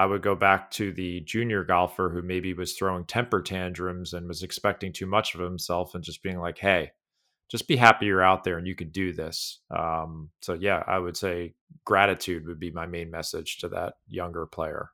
I would go back to the junior golfer who maybe was throwing temper tantrums and was expecting too much of himself and just being like, hey, just be happy you're out there and you can do this. Um, so, yeah, I would say gratitude would be my main message to that younger player.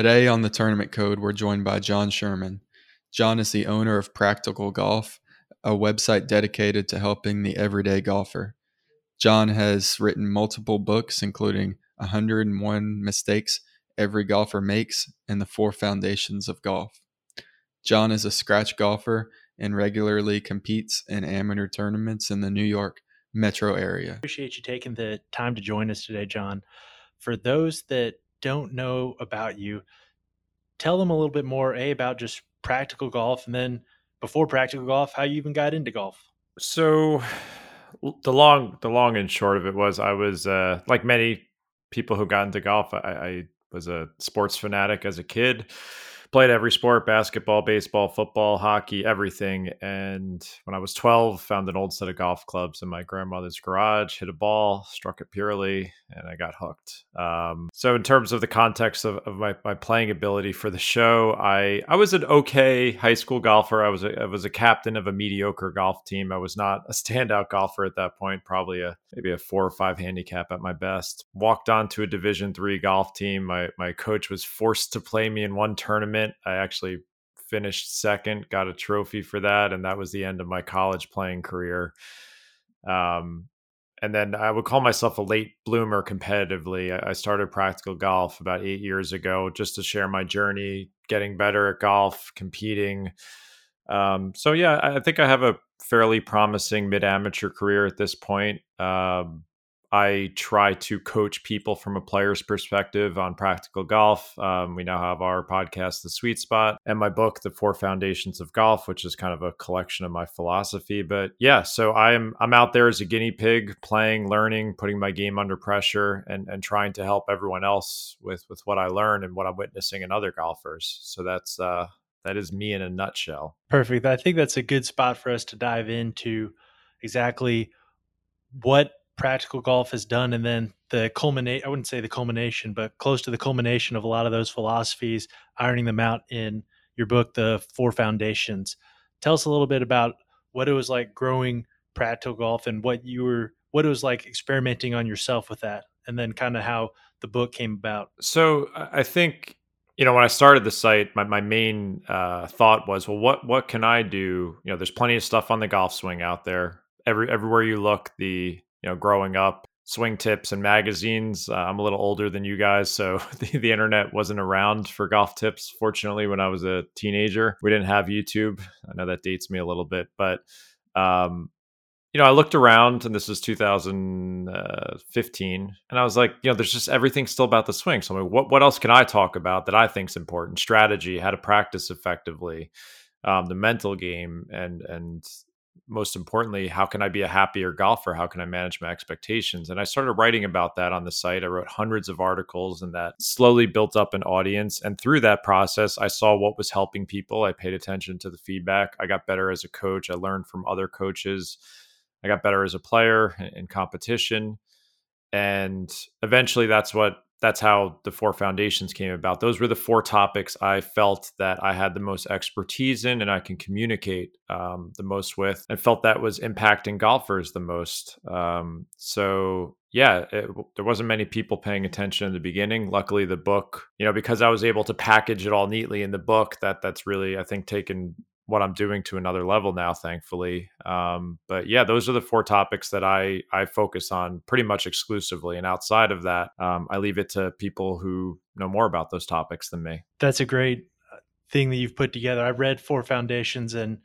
Today on the Tournament Code, we're joined by Jon Sherman. Jon is the owner of Practical Golf, a website dedicated to helping the everyday golfer. Jon has written multiple books, including 101 Mistakes Every Golfer Makes and The Four Foundations of Golf. Jon is a scratch golfer and regularly competes in amateur tournaments in the New York metro area. Appreciate you taking the time to join us today, Jon. For those that don't know about you, tell them a little bit more, A, about just practical golf, and then before practical golf, how you even got into golf. So the long the long and short of it was I was uh, like many people who got into golf, I, I was a sports fanatic as a kid played every sport basketball baseball football hockey everything. And when i was 12 found an old set of golf clubs in my grandmother's garage hit a ball struck it purely and i got hooked. Um, so in terms of the context of, of my, my playing ability for the show i i was an okay high school golfer. I was a, I was a captain of a mediocre golf team. I was not a standout golfer at that point probably a maybe a four or five handicap at my best. Walked on to a division three golf team. My my coach was forced to play me in one tournament tournament. I actually finished second, got a trophy for that, and that was the end of my college playing career. Um, and then I would call myself a late bloomer competitively. I started practical golf about eight years ago just to share my journey, getting better at golf, competing. Um, so yeah, I think I have a fairly promising mid amateur career at this point. Um, I try to coach people from a player's perspective on practical golf. Um, we now have our podcast, The Sweet Spot, and my book, The Four Foundations of Golf, which is kind of a collection of my philosophy. But yeah, so I'm I'm out there as a guinea pig, playing, learning, putting my game under pressure, and and trying to help everyone else with with what I learn and what I'm witnessing in other golfers. So that's uh, that is me in a nutshell. Perfect. I think that's a good spot for us to dive into exactly what practical golf has done and then the culminate i wouldn't say the culmination but close to the culmination of a lot of those philosophies ironing them out in your book the four foundations. Tell us a little bit about what it was like growing practical golf and what you were what it was like experimenting on yourself with that and then kind of how the book came about. So i think you know when i started the site my, my main uh, thought was well what what can i do? You know there's plenty of stuff on the golf swing out there. Every everywhere you look the you know, growing up, swing tips and magazines. Uh, I'm a little older than you guys, so the, the, internet wasn't around for golf tips. Fortunately, when I was a teenager, we didn't have YouTube. I know that dates me a little bit, but um, you know, I looked around, and this was 2015, and I was like, you know, there's just everything still about the swing. So, I'm like, what what else can I talk about that I think is important? Strategy, how to practice effectively, um, the mental game, and and most importantly, how can I be a happier golfer? How can I manage my expectations? And I started writing about that on the site. I wrote hundreds of articles and that slowly built up an audience. And through that process, I saw what was helping people. I paid attention to the feedback. I got better as a coach. I learned from other coaches. I got better as a player in competition. And eventually, that's what that's how the four foundations came about. Those were the four topics I felt that I had the most expertise in and I can communicate um, the most with, and felt that was impacting golfers the most. Um, so, yeah, it, there wasn't many people paying attention in the beginning. Luckily, the book, you know, because I was able to package it all neatly in the book, that that's really, I think, taken what I'm doing to another level now, thankfully. Um, but yeah, those are the four topics that I I focus on pretty much exclusively, and outside of that, um, I leave it to people who know more about those topics than me. That's a great uh, thing that you've put together. I've read Four Foundations, and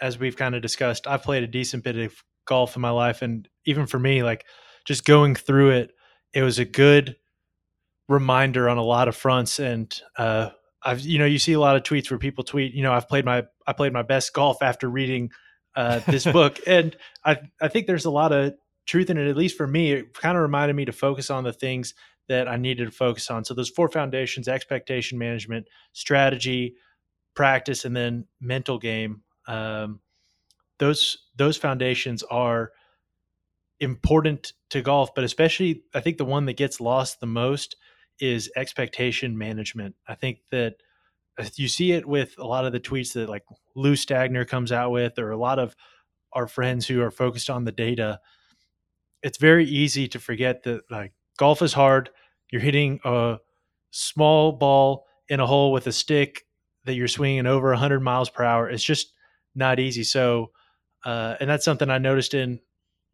as we've kind of discussed, I've played a decent bit of golf in my life, and even for me, like just going through it, it was a good reminder on a lot of fronts and uh, I've you know you see a lot of tweets where people tweet you know I've played my I played my best golf after reading uh, this book and I I think there's a lot of truth in it, at least for me, it kind of reminded me to focus on the things that I needed to focus on. So those four foundations: expectation management, strategy, practice, and then mental game. Um, those those foundations are important to golf, but especially I think the one that gets lost the most is expectation management. I think that uh, you see it with a lot of the tweets that like Lou Stagner comes out with, or a lot of our friends who are focused on the data. It's very easy to forget that like golf is hard. You're hitting a small ball in a hole with a stick that you're swinging over 100 miles per hour. It's just not easy. So, uh, and that's something I noticed in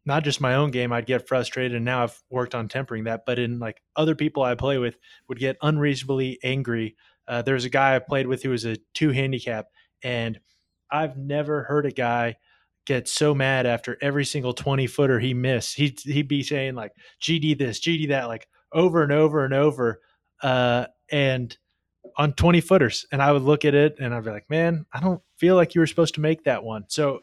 not just my own game, I'd get frustrated, and now I've worked on tempering that. But in like other people I play with, would get unreasonably angry. Uh, there's a guy I played with who was a two handicap, and I've never heard a guy get so mad after every single 20 footer he missed. He'd, he'd be saying like GD this, GD that, like over and over and over. Uh, and on 20 footers. And I would look at it and I'd be like, man, I don't feel like you were supposed to make that one. So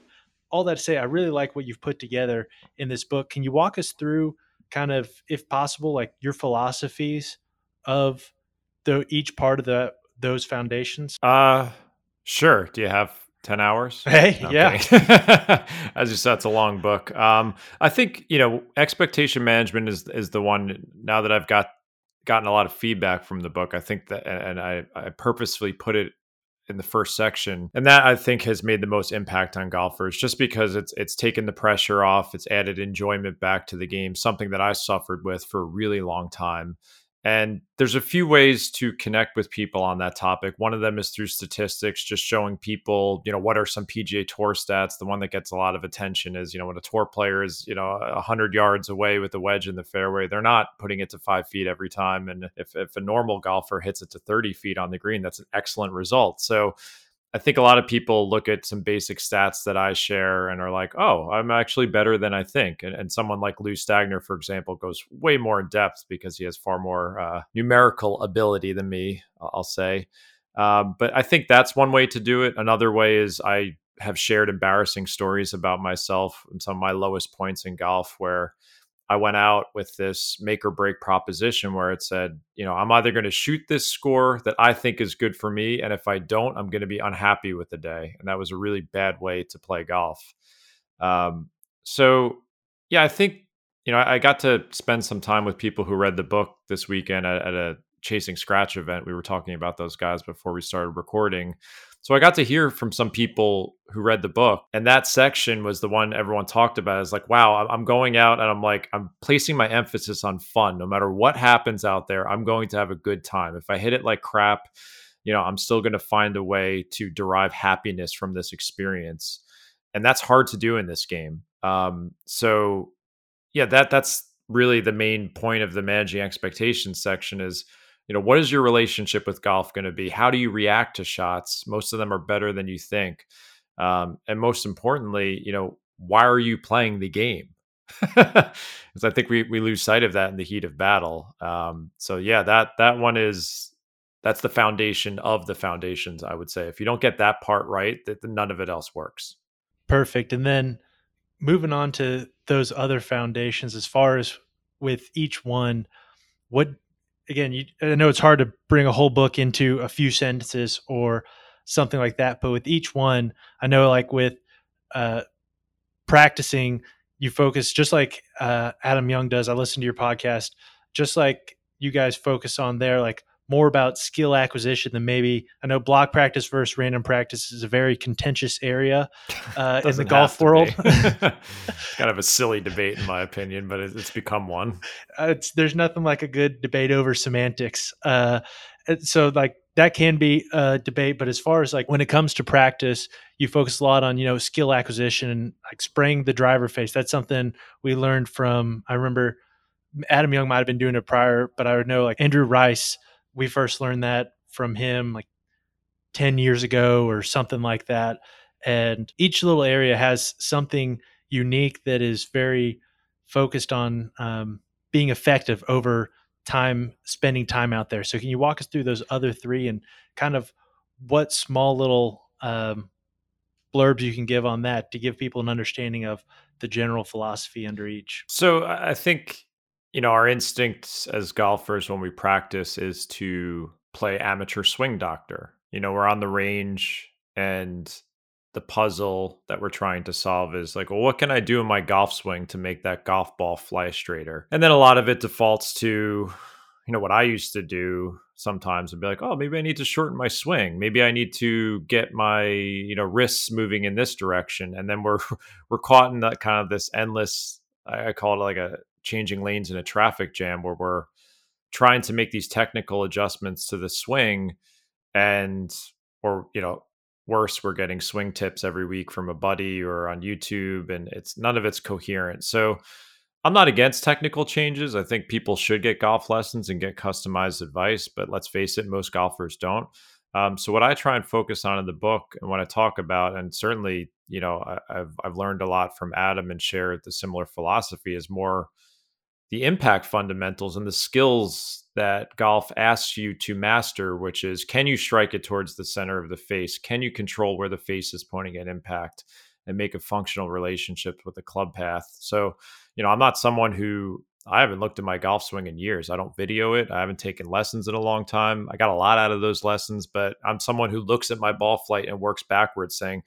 all that to say, I really like what you've put together in this book. Can you walk us through kind of, if possible, like your philosophies of the each part of the those foundations? Uh sure. Do you have 10 hours? Hey, no, yeah. As you said, it's a long book. Um, I think, you know, expectation management is is the one now that I've got gotten a lot of feedback from the book. I think that and I, I purposefully put it in the first section. And that i think has made the most impact on golfers just because it's it's taken the pressure off. It's added enjoyment back to the game something that i suffered with for a really long time and there's a few ways to connect with people on that topic. One of them is through statistics, just showing people, you know, what are some PGA Tour stats. The one that gets a lot of attention is, you know, when a tour player is, you know, 100 yards away with a wedge in the fairway, they're not putting it to five feet every time. And if, if a normal golfer hits it to 30 feet on the green, that's an excellent result. So I think a lot of people look at some basic stats that I share and are like, oh, I'm actually better than I think. And, and someone like Lou Stagner, for example, goes way more in depth because he has far more uh, numerical ability than me, I'll say. Um, but I think that's one way to do it. Another way is I have shared embarrassing stories about myself and some of my lowest points in golf where I went out with this make or break proposition where it said, you know, I'm either going to shoot this score that I think is good for me. And if I don't, I'm going to be unhappy with the day. And that was a really bad way to play golf. Um, so, yeah, I think, you know, I, I, got to spend some time with people who read the book this weekend at, at a Chasing Scratch event. We were talking about those guys before we started recording. So I got to hear from some people who read the book, and that section was the one everyone talked about. Is like, wow, I'm going out and I'm like, I'm placing my emphasis on fun. No matter what happens out there, I'm going to have a good time. If I hit it like crap, you know, I'm still going to find a way to derive happiness from this experience, and that's hard to do in this game. Um, so, yeah, that that's really the main point of the managing expectations section is you know what is your relationship with golf going to be? How do you react to shots? Most of them are better than you think. Um, and most importantly you know why are you playing the game? Because i think we, we lose sight of that in the heat of battle. Um, so yeah that that one is that's the foundation of the foundations i would say. If you don't get that part right that none of it else works. Perfect. And then moving on to those other foundations as far as with each one what again, you, I know it's hard to bring a whole book into a few sentences or something like that, but with each one, I know like with uh, practicing, you focus just like uh, Adam Young does. I listen to your podcast, just like you guys focus on there, like more about skill acquisition than maybe I know block practice versus random practice is a very contentious area uh, in the golf world. kind of a silly debate, in my opinion, but it's become one. Uh, it's, there's nothing like a good debate over semantics. Uh, so like that can be a debate, but as far as like when it comes to practice, you focus a lot on you know skill acquisition and like spraying the driver face. That's something we learned from. I remember Adam Young might have been doing it prior, but I would know like Andrew Rice we first learned that from him like 10 years ago or something like that. And each little area has something unique that is very focused on um, being effective over time, spending time out there. So, can you walk us through those other three and kind of what small little um, blurbs you can give on that to give people an understanding of the general philosophy under each? So I think you know our instincts as golfers when we practice is to play amateur swing doctor. You know, we're on the range and the puzzle that we're trying to solve is like, well, what can I do in my golf swing to make that golf ball fly straighter? And then a lot of it defaults to, you know, what I used to do sometimes and be like, oh, maybe I need to shorten my swing. Maybe I need to get my, you know, wrists moving in this direction. And then we're we're caught in that kind of this endless, I call it like a changing lanes in a traffic jam where we're trying to make these technical adjustments to the swing and or you know worse we're getting swing tips every week from a buddy or on youtube and it's none of it's coherent. So i'm not against technical changes. I think people should get golf lessons and get customized advice but let's face it most golfers don't. Um, so what i try and focus on in the book and what i talk about and certainly you know I, have i've learned a lot from adam and shared the similar philosophy is more the impact fundamentals and the skills that golf asks you to master, which is can you strike it towards the center of the face? Can you control where the face is pointing at impact and make a functional relationship with the club path? So, you know, I'm not someone who I haven't looked at my golf swing in years. I don't video it. I haven't taken lessons in a long time. I got a lot out of those lessons, but I'm someone who looks at my ball flight and works backwards saying,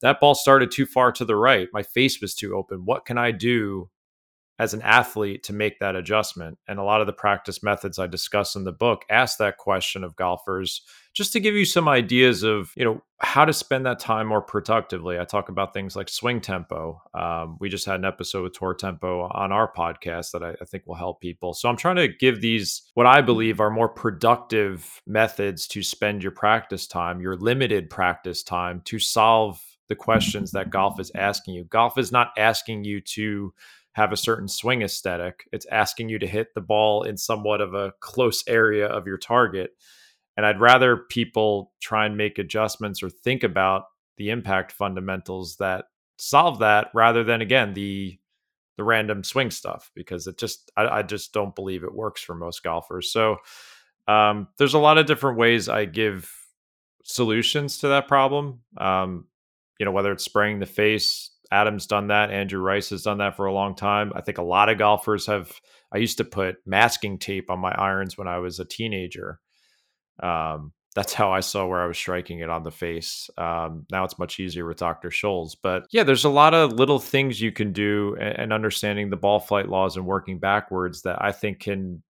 that ball started too far to the right. My face was too open. What can I do as an athlete to make that adjustment. And a lot of the practice methods I discuss in the book ask that question of golfers just to give you some ideas of, you know, how to spend that time more productively. I talk about things like swing tempo. Um, we just had an episode with Tour Tempo on our podcast that I, I think will help people. So I'm trying to give these what I believe are more productive methods to spend your practice time, your limited practice time to solve the questions that golf is asking you. Golf is not asking you to have a certain swing aesthetic. It's asking you to hit the ball in somewhat of a close area of your target. And I'd rather people try and make adjustments or think about the impact fundamentals that solve that rather than again the the random swing stuff because it just I, I just don't believe it works for most golfers. So um, there's a lot of different ways I give solutions to that problem. Um, you know, whether it's spraying the face, Adam's done that. Andrew Rice has done that for a long time. I think a lot of golfers have. I used to put masking tape on my irons when I was a teenager. Um, that's how I saw where I was striking it on the face. Um, now it's much easier with Dr. Scholl's. But yeah, there's a lot of little things you can do and, and understanding the ball flight laws and working backwards that I think can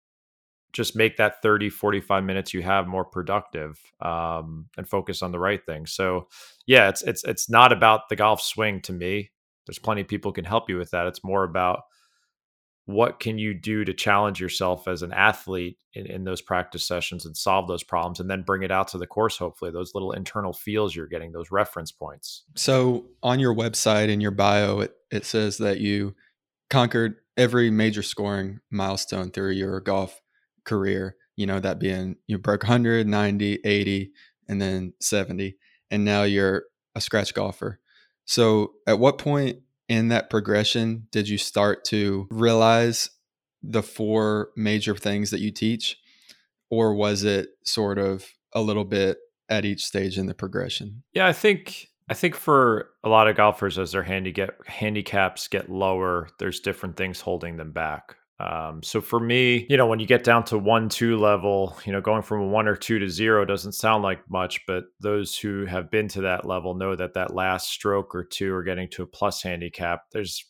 just make that 30 45 minutes you have more productive um, and focus on the right thing so yeah it's it's it's not about the golf swing to me there's plenty of people can help you with that it's more about what can you do to challenge yourself as an athlete in, in those practice sessions and solve those problems and then bring it out to the course hopefully those little internal feels you're getting those reference points so on your website in your bio it, it says that you conquered every major scoring milestone through your golf career, you know, that being you broke 100, 90, 80, and then 70. And now you're a scratch golfer. So at what point in that progression did you start to realize the four major things that you teach? Or was it sort of a little bit at each stage in the progression? Yeah, I think I think for a lot of golfers, as their handicap handicaps get lower, there's different things holding them back. Um, so for me, you know, when you get down to one, two level, you know, going from a one or two to zero doesn't sound like much, but those who have been to that level know that that last stroke or two or getting to a plus handicap, there's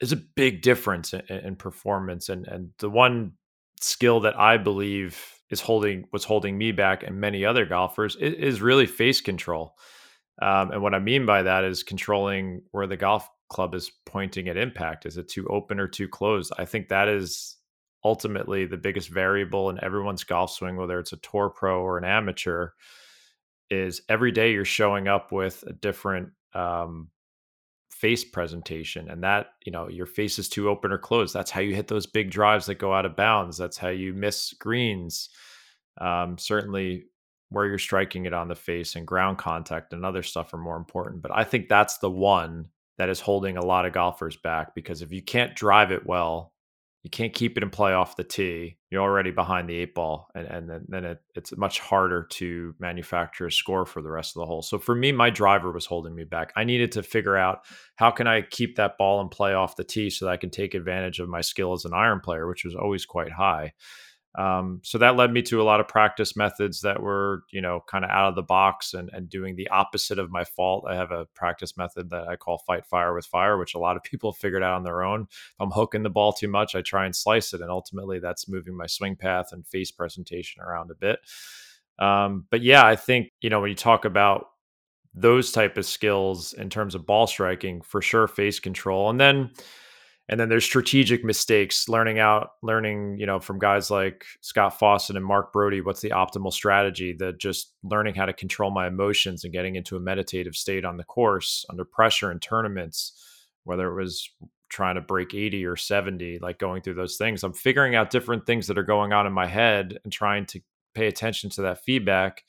there's a big difference in, in performance, and and the one skill that I believe is holding what's holding me back and many other golfers is, is really face control. Um, and what I mean by that is controlling where the golf club is pointing at impact. Is it too open or too closed? I think that is ultimately the biggest variable in everyone's golf swing, whether it's a tour pro or an amateur, is every day you're showing up with a different um, face presentation. And that, you know, your face is too open or closed. That's how you hit those big drives that go out of bounds. That's how you miss greens. Um, certainly where you're striking it on the face and ground contact and other stuff are more important. But I think that's the one that is holding a lot of golfers back because if you can't drive it well, you can't keep it and play off the tee. You're already behind the eight ball, and, and then, then it, it's much harder to manufacture a score for the rest of the hole. So for me, my driver was holding me back. I needed to figure out how can I keep that ball and play off the tee so that I can take advantage of my skill as an iron player, which was always quite high. Um, so that led me to a lot of practice methods that were, you know, kind of out of the box and, and doing the opposite of my fault. I have a practice method that I call fight fire with fire, which a lot of people figured out on their own. If I'm hooking the ball too much, I try and slice it. And ultimately that's moving my swing path and face presentation around a bit. Um, but yeah, I think, you know, when you talk about those type of skills in terms of ball striking, for sure, face control. And then, and then there's strategic mistakes learning out learning you know from guys like scott fawcett and Mark Broadie what's the optimal strategy that just learning how to control my emotions and getting into a meditative state on the course under pressure in tournaments whether it was trying to break 80 or 70 like going through those things. I'm figuring out different things that are going on in my head and trying to pay attention to that feedback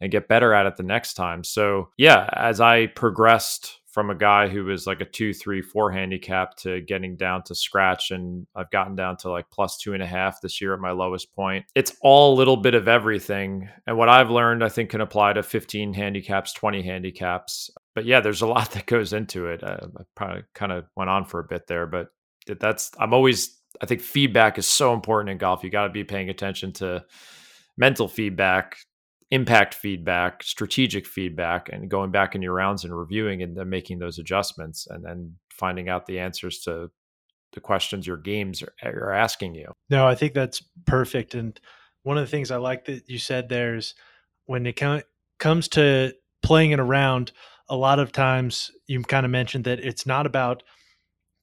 and get better at it the next time. So yeah as i progressed from a guy who was like a two, three, four handicap to getting down to scratch. And I've gotten down to like plus two and a half this year at my lowest point. It's all a little bit of everything. And what I've learned, I think, can apply to 15 handicaps, 20 handicaps. But yeah, there's a lot that goes into it. Uh, I probably kind of went on for a bit there, but that's, I'm always, I think feedback is so important in golf. You got to be paying attention to mental feedback impact feedback, strategic feedback, and going back in your rounds and reviewing and then making those adjustments and then finding out the answers to the questions your games are, are asking you. No, I think that's perfect. And one of the things I like that you said there is when it comes to playing it around, a lot of times you kind of mentioned that it's not about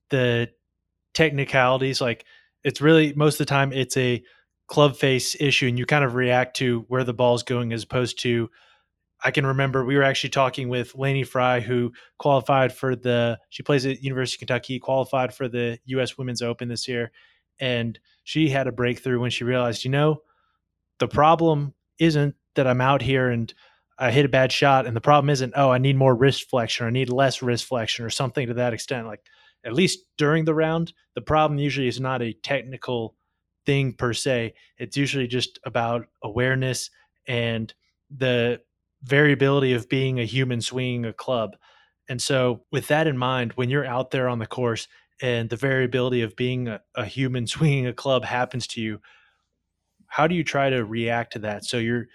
the technicalities. Like it's really most of the time it's a club face issue and you kind of react to where the ball's going as opposed to I can remember we were actually talking with Lainey Fry, who qualified for the she plays at University of Kentucky, qualified for the US Women's Open this year. And she had a breakthrough when she realized, you know, the problem isn't that I'm out here and I hit a bad shot. And the problem isn't, oh, I need more wrist flexion or I need less wrist flexion or something to that extent. Like at least during the round, the problem usually is not a technical thing per se. It's usually just about awareness and the variability of being a human swinging a club. And so, with that in mind, when you're out there on the course and the variability of being a, a human swinging a club happens to you, how do you try to react to that? So, you're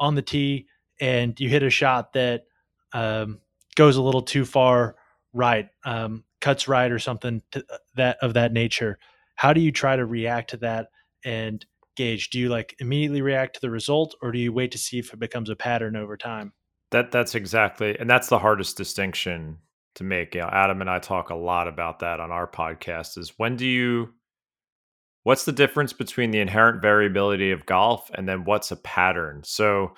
on the tee and you hit a shot that um, goes a little too far right, um, cuts right, or something uh, that of that nature how do you try to react to that and gauge? Do you like immediately react to the result or do you wait to see if it becomes a pattern over time? That that's exactly and that's the hardest distinction to make you know, adam and i talk a lot about that on our podcast is when do you what's the difference between the inherent variability of golf and then what's a pattern? So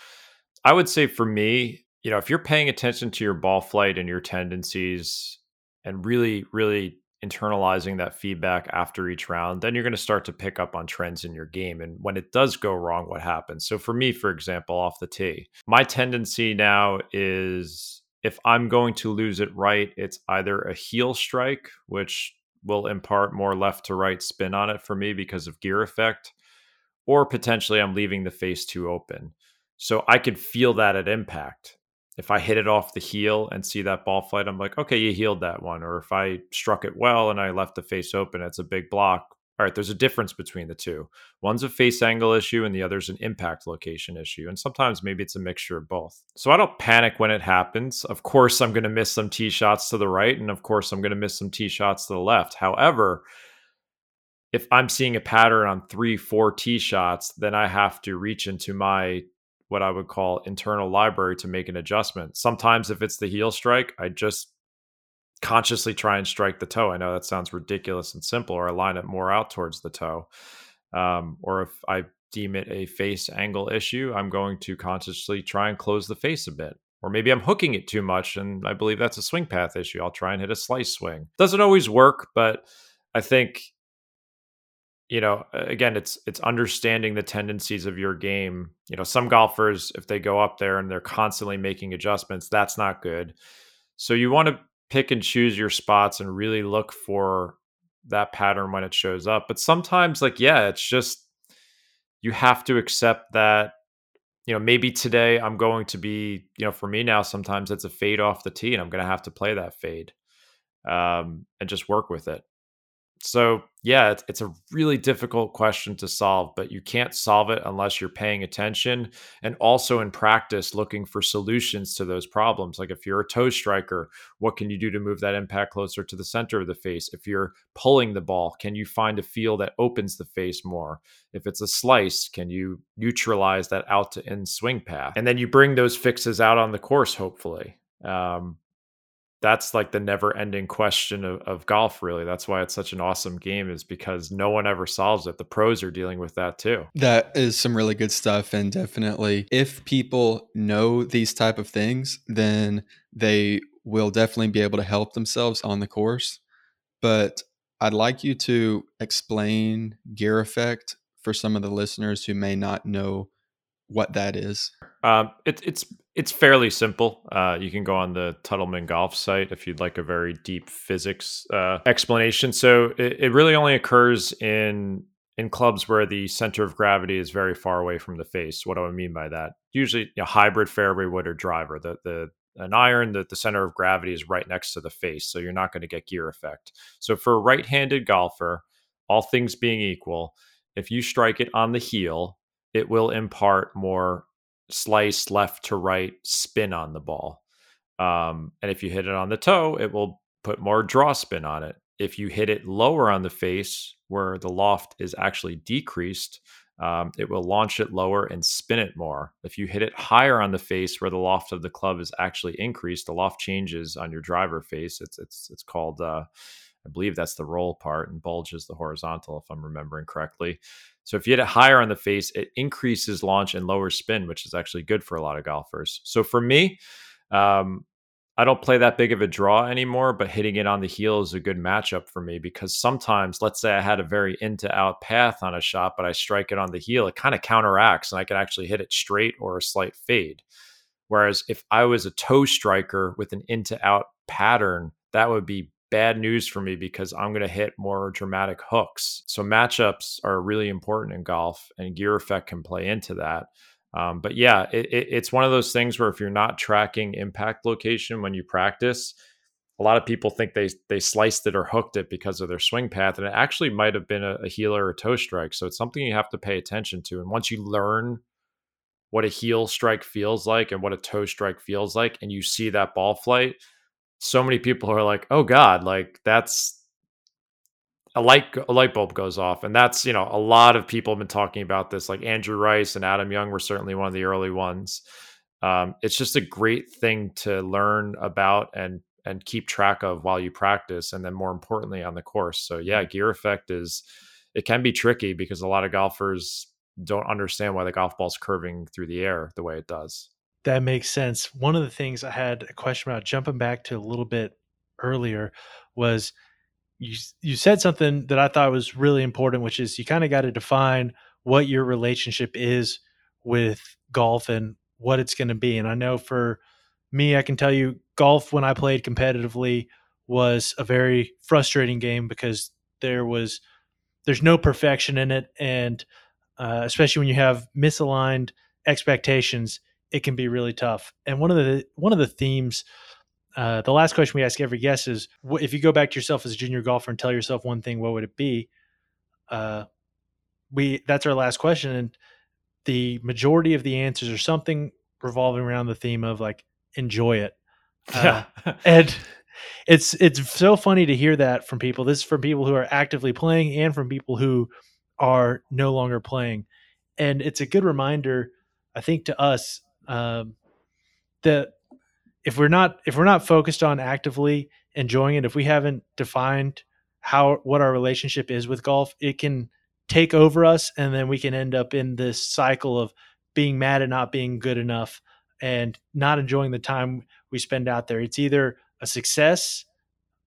i would say for me you know if you're paying attention to your ball flight and your tendencies and really really internalizing that feedback after each round, then you're going to start to pick up on trends in your game. And when it does go wrong, what happens? So, for me, for example, off the tee, my tendency now is if I'm going to lose it right, it's either a heel strike, which will impart more left to right spin on it for me because of gear effect, or potentially I'm leaving the face too open. So I could feel that at impact if I hit it off the heel and see that ball flight, I'm like, okay, you healed that one. Or if I struck it well and I left the face open, it's a big block. All right, there's a difference between the two. One's a face angle issue and the other's an impact location issue. And sometimes maybe it's a mixture of both. So I don't panic when it happens. Of course, I'm going to miss some tee shots to the right. And of course, I'm going to miss some tee shots to the left. However, if I'm seeing a pattern on three, four tee shots, then I have to reach into my what I would call internal library to make an adjustment. Sometimes if it's the heel strike, I just consciously try and strike the toe. I know that sounds ridiculous and simple, or I line it more out towards the toe. Um, or if I deem it a face angle issue, I'm going to consciously try and close the face a bit. Or maybe I'm hooking it too much and I believe that's a swing path issue. I'll try and hit a slice swing. Doesn't always work, but I think you know again it's it's understanding the tendencies of your game. You know some golfers if they go up there and they're constantly making adjustments that's not good. So you want to pick and choose your spots and really look for that pattern when it shows up. But sometimes, like, yeah, it's just you have to accept that you know, maybe today I'm going to be, you know, for me now, sometimes it's a fade off the tee and I'm going to have to play that fade um, and just work with it so yeah it's, it's a really difficult question to solve but you can't solve it unless you're paying attention and also in practice looking for solutions to those problems. Like if you're a toe striker what can you do to move that impact closer to the center of the face? If you're pulling the ball can you find a feel that opens the face more? If it's a slice can you neutralize that out to in swing path? And then you bring those fixes out on the course hopefully. Um, that's like the never ending question of, of golf really. That's why it's such an awesome game is because no one ever solves it. The pros are dealing with that too. That is some really good stuff and definitely if people know these type of things then they will definitely be able to help themselves on the course. But i'd like you to explain gear effect for some of the listeners who may not know what that is. Um, it, it's it's fairly simple. Uh, you can go on the Tutelman Golf site if you'd like a very deep physics uh, explanation. So it, it, really only occurs in in clubs where the center of gravity is very far away from the face. What do I mean by that? Usually, you know, hybrid fairway wood or driver. The the an iron, that the center of gravity is right next to the face, so you're not going to get gear effect. So for a right-handed golfer, all things being equal, if you strike it on the heel, it will impart more slice left to right spin on the ball. Um, and if you hit it on the toe, it will put more draw spin on it. If you hit it lower on the face, where the loft is actually decreased, um, it will launch it lower and spin it more. If you hit it higher on the face, where the loft of the club is actually increased, the loft changes on your driver face. It's it's it's called, uh, I believe that's the roll part, and bulge is the horizontal, if I'm remembering correctly. So if you hit it higher on the face, it increases launch and lower spin, which is actually good for a lot of golfers. So for me, um, I don't play that big of a draw anymore, but hitting it on the heel is a good matchup for me because sometimes, let's say I had a very into out path on a shot, but I strike it on the heel, it kind of counteracts and I can actually hit it straight or a slight fade. Whereas if I was a toe striker with an into out pattern, that would be bad news for me because I'm going to hit more dramatic hooks. So matchups are really important in golf, and gear effect can play into that. Um, but yeah, it, it, it's one of those things where if you're not tracking impact location when you practice, a lot of people think they they sliced it or hooked it because of their swing path, and it actually might have been a, a heel or a toe strike. So it's something you have to pay attention to. And once you learn what a heel strike feels like and what a toe strike feels like, and you see that ball flight, so many people are like, "Oh God, like that's a light a light bulb goes off," and that's you know a lot of people have been talking about this. Like Andrew Rice and Adam Young were certainly one of the early ones. Um, it's just a great thing to learn about and and keep track of while you practice, and then more importantly on the course. So yeah, gear effect is it can be tricky because a lot of golfers don't understand why the golf ball's curving through the air the way it does. That makes sense. One of the things I had a question about, jumping back to a little bit earlier, was you you said something that I thought was really important, which is you kind of got to define what your relationship is with golf and what it's going to be. And I know for me, I can tell you, golf when I played competitively was a very frustrating game because there was there's no perfection in it, and uh, especially when you have misaligned expectations it can be really tough. And one of the one of the themes, uh, the last question we ask every guest is, if you go back to yourself as a junior golfer and tell yourself one thing, what would it be? Uh, we that's our last question, and the majority of the answers are something revolving around the theme of like enjoy it. Uh, and it's it's so funny to hear that from people. This is from people who are actively playing and from people who are no longer playing. And it's a good reminder, I think, to us um, that if we're not if we're not focused on actively enjoying it, if we haven't defined how what our relationship is with golf, it can take over us, and then we can end up in this cycle of being mad at not being good enough and not enjoying the time we spend out there. It's either a success,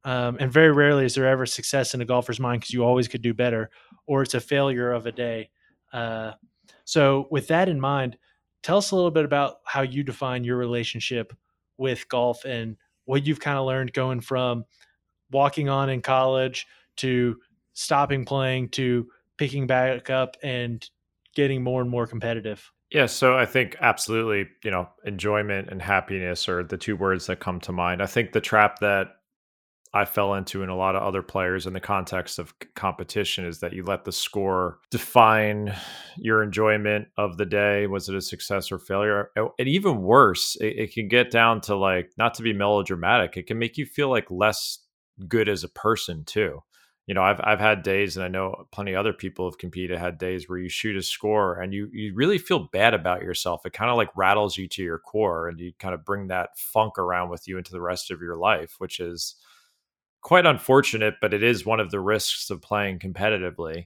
um, and very rarely is there ever success in a golfer's mind because you always could do better, or it's a failure of a day. Uh, so, with that in mind, tell us a little bit about how you define your relationship with golf and what you've kind of learned going from walking on in college to stopping playing to picking back up and getting more and more competitive? Yeah, so I think absolutely, you know, enjoyment and happiness are the two words that come to mind. I think the trap that I fell into and a lot of other players in the context of competition is that you let the score define your enjoyment of the day. Was it a success or failure? And even worse, it, it can get down to like, not to be melodramatic, it can make you feel like less good as a person too you know, I've I've had days, and I know plenty of other people have competed had days where you shoot a score and you you really feel bad about yourself. It kind of like rattles you to your core, and you kind of bring that funk around with you into the rest of your life, which is quite unfortunate, but it is one of the risks of playing competitively.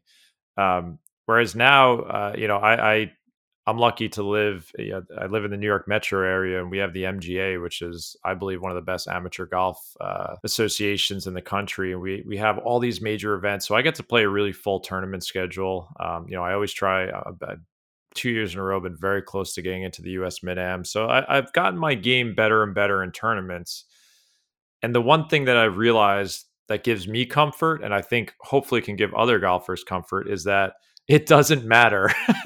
Um, whereas now, uh, you know, I, I I'm lucky to live. You know, I live in the New York metro area, and we have the MGA, which is, I believe, one of the best amateur golf uh, associations in the country. And we we have all these major events, so I get to play a really full tournament schedule. Um, you know, I always try. Uh, two years in a row, been very close to getting into the U.S. Mid Am. So I, I've gotten my game better and better in tournaments. And the one thing that I've realized that gives me comfort, and I think hopefully can give other golfers comfort, is that it doesn't matter.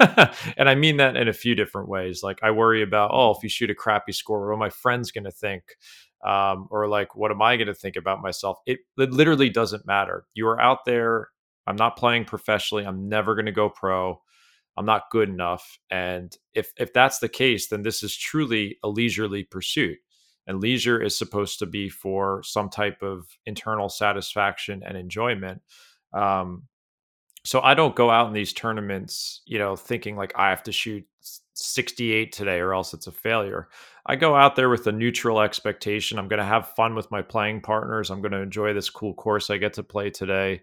and I mean that in a few different ways. Like I worry about, oh, if you shoot a crappy score, what are my friends going to think? Um, or like, what am I going to think about myself? It, it literally doesn't matter. You are out there. I'm not playing professionally. I'm never going to go pro. I'm not good enough. And if if that's the case, then this is truly a leisurely pursuit. And leisure is supposed to be for some type of internal satisfaction and enjoyment. Um, so I don't go out in these tournaments, you know, thinking like I have to shoot 68 today or else it's a failure. I go out there with a neutral expectation. I'm going to have fun with my playing partners. I'm going to enjoy this cool course I get to play today.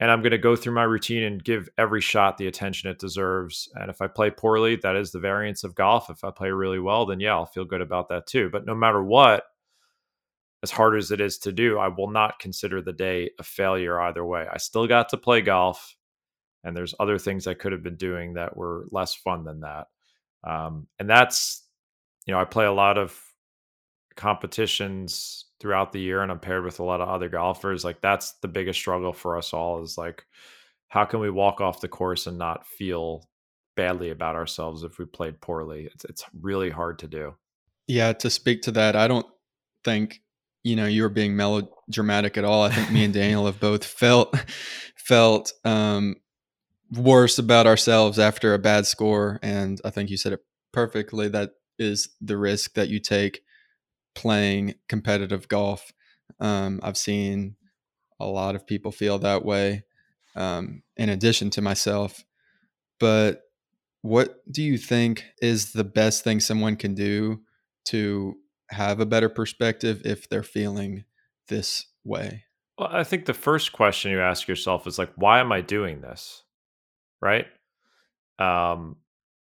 And I'm going to go through my routine and give every shot the attention it deserves. And if I play poorly, that is the variance of golf. If I play really well, then yeah, I'll feel good about that too. But no matter what, as hard as it is to do, I will not consider the day a failure either way. I still got to play golf and there's other things I could have been doing that were less fun than that. Um, and that's, you know, I play a lot of competitions throughout the year and I'm paired with a lot of other golfers. Like that's the biggest struggle for us all is like, how can we walk off the course and not feel badly about ourselves if we played poorly? It's, it's really hard to do. Yeah. To speak to that, I don't think, you know, you were being melodramatic at all. I think me and Daniel have both felt, felt, um, worse about ourselves after a bad score. And I think you said it perfectly. That is the risk that you take playing competitive golf. Um, I've seen a lot of people feel that way, um, in addition to myself. But what do you think is the best thing someone can do to have a better perspective if they're feeling this way? Well, I think the first question you ask yourself is like, why am I doing this? right? Um,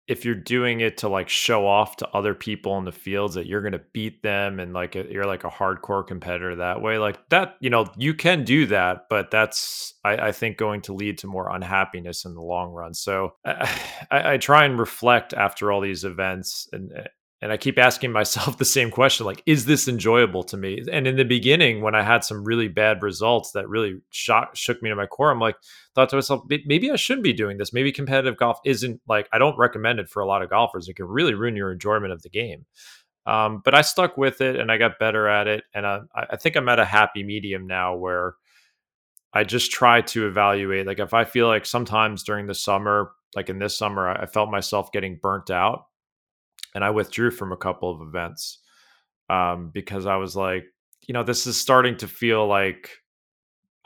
if you're doing it to like show off to other people in the fields that you're going to beat them and like you're like a hardcore competitor that way, like that, you know, you can do that, but that's I, I think going to lead to more unhappiness in the long run. So I, I, I try and reflect after all these events and eh, and I keep asking myself the same question like is this enjoyable to me? And in the beginning when I had some really bad results that really shock, shook me to my core I'm like thought to myself maybe I shouldn't be doing this. Maybe competitive golf isn't like I don't recommend it for a lot of golfers. It can really ruin your enjoyment of the game. Um, but I stuck with it and I got better at it. And I, I think I'm at a happy medium now where I just try to evaluate like if I feel like sometimes during the summer like in this summer I felt myself getting burnt out and I withdrew from a couple of events um, because I was like, you know, this is starting to feel like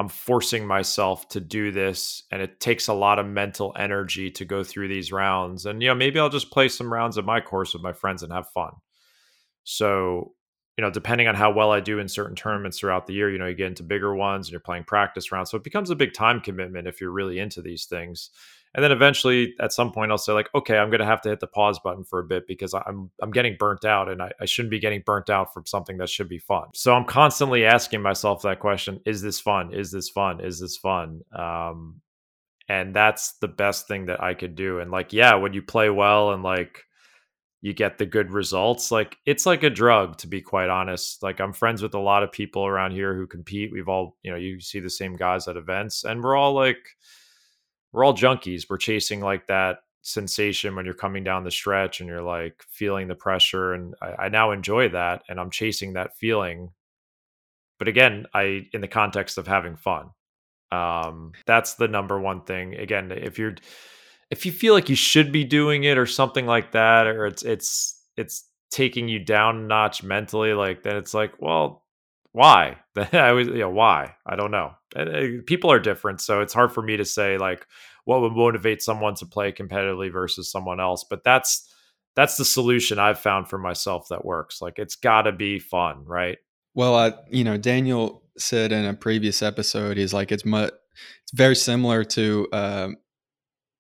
I'm forcing myself to do this, and it takes a lot of mental energy to go through these rounds. And you know, maybe I'll just play some rounds of my course with my friends and have fun. So, you know, depending on how well I do in certain tournaments throughout the year, you know, you get into bigger ones and you're playing practice rounds. So it becomes a big time commitment if you're really into these things and then eventually at some point i'll say like okay i'm going to have to hit the pause button for a bit because i'm i'm getting burnt out and I, I, shouldn't be getting burnt out from something that should be fun so i'm constantly asking myself that question is this fun is this fun is this fun um, and that's the best thing that i could do and like yeah when you play well and like you get the good results. Like it's like a drug, to be quite honest. Like I'm friends with a lot of people around here who compete. We've all, you know, you see the same guys at events, and we're all like, we're all junkies. We're chasing like that sensation when you're coming down the stretch and you're like feeling the pressure. And I, I now enjoy that, and I'm chasing that feeling. But again, I in the context of having fun. Um, that's the number one thing. Again, if you're if you feel like you should be doing it or something like that, or it's it's it's taking you down notch mentally, like then it's like, well, why? I was, you know, why? I don't know. Uh, people are different, so it's hard for me to say like what would motivate someone to play competitively versus someone else. But that's that's the solution I've found for myself that works. Like it's got to be fun, right? Well, uh, you know, Daniel said in a previous episode, he's like it's much, it's very similar to um,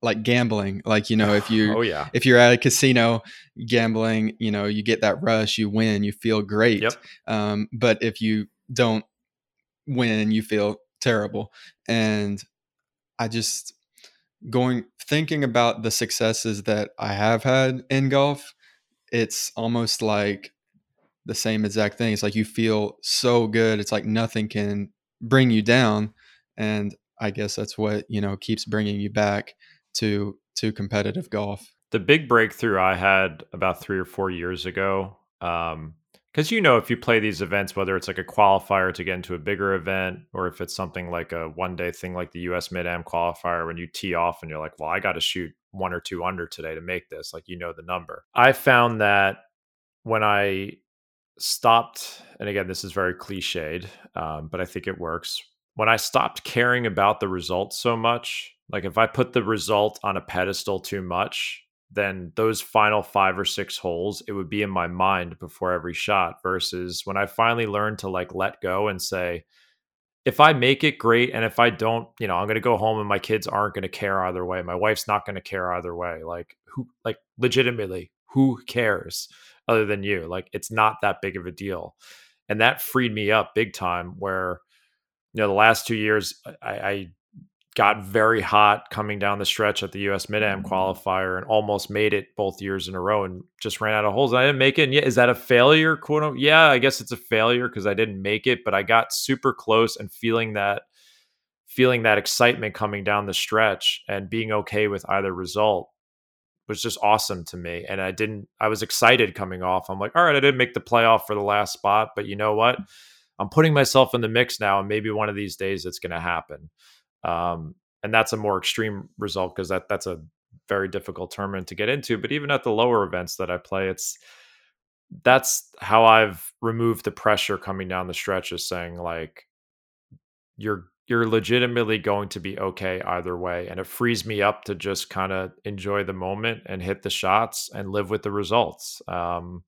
like gambling like you know if you oh yeah. if you're at a casino gambling you know you get that rush you win you feel great. Yep. um, but if you don't win you feel terrible. And i just going thinking about the successes that i have had in golf it's almost like the same exact thing. It's like you feel so good. It's like nothing can bring you down. And i guess that's what you know keeps bringing you back to to competitive golf. The big breakthrough I had about three or four years ago, because um, you know, if you play these events, whether it's like a qualifier to get into a bigger event, or if it's something like a one day thing like the U.S. Mid Am qualifier, when you tee off and you're like, "Well, I got to shoot one or two under today to make this," like you know the number. I found that when I stopped, and again, this is very cliched, um, but I think it works. When I stopped caring about the results so much like if I put the result on a pedestal too much, then those final five or six holes, it would be in my mind before every shot. Versus when I finally learned to like let go and say, if I make it great, and if I don't, you know, I'm going to go home and my kids aren't going to care either way. My wife's not going to care either way. Like who, like legitimately, who cares other than you? Like it's not that big of a deal, and that freed me up big time. Where you know the last two years, I, I got very hot coming down the stretch at the US Mid Am mm-hmm. qualifier and almost made it both years in a row and just ran out of holes. I didn't make it. And yeah, is that a failure? Quote unquote. Yeah, I guess it's a failure because I didn't make it, but I got super close and feeling that feeling that excitement coming down the stretch and being okay with either result was just awesome to me. And I didn't I was excited coming off. I'm like, all right, I didn't make the playoff for the last spot, but you know what? I'm putting myself in the mix now, and maybe one of these days it's going to happen. Um, and that's a more extreme result because that that's a very difficult tournament to get into. But even at the lower events that I play, it's that's how I've removed the pressure coming down the stretch is saying like you're you're legitimately going to be okay either way and it frees me up to just kind of enjoy the moment and hit the shots and live with the results um,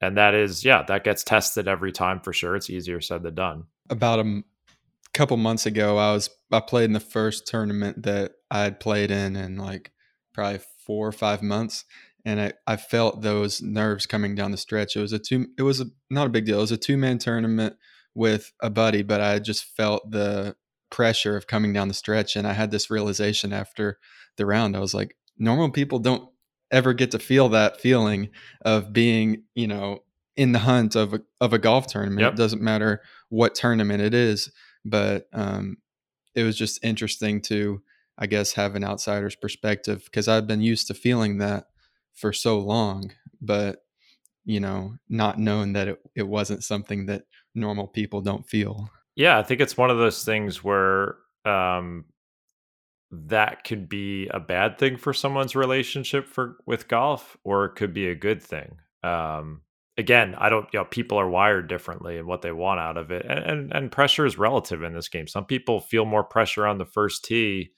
and that is yeah that gets tested every time for sure it's easier said than done about a couple months ago, I was I played in the first tournament that I had played in in like probably four or five months, and I, I felt those nerves coming down the stretch. It was a two. It was a, not a big deal. It was a two man tournament with a buddy, but I just felt the pressure of coming down the stretch, and I had this realization after the round. I was like, normal people don't ever get to feel that feeling of being, you know, in the hunt of a of a golf tournament. Yep. It doesn't matter what tournament it is but um, it was just interesting to i guess have an outsider's perspective because i've been used to feeling that for so long but you know not knowing that it, it wasn't something that normal people don't feel. Yeah i think it's one of those things where um, that could be a bad thing for someone's relationship for with golf or it could be a good thing um, again, I don't, you know, people are wired differently and what they want out of it. And, and, and pressure is relative in this game. Some people feel more pressure on the first tee,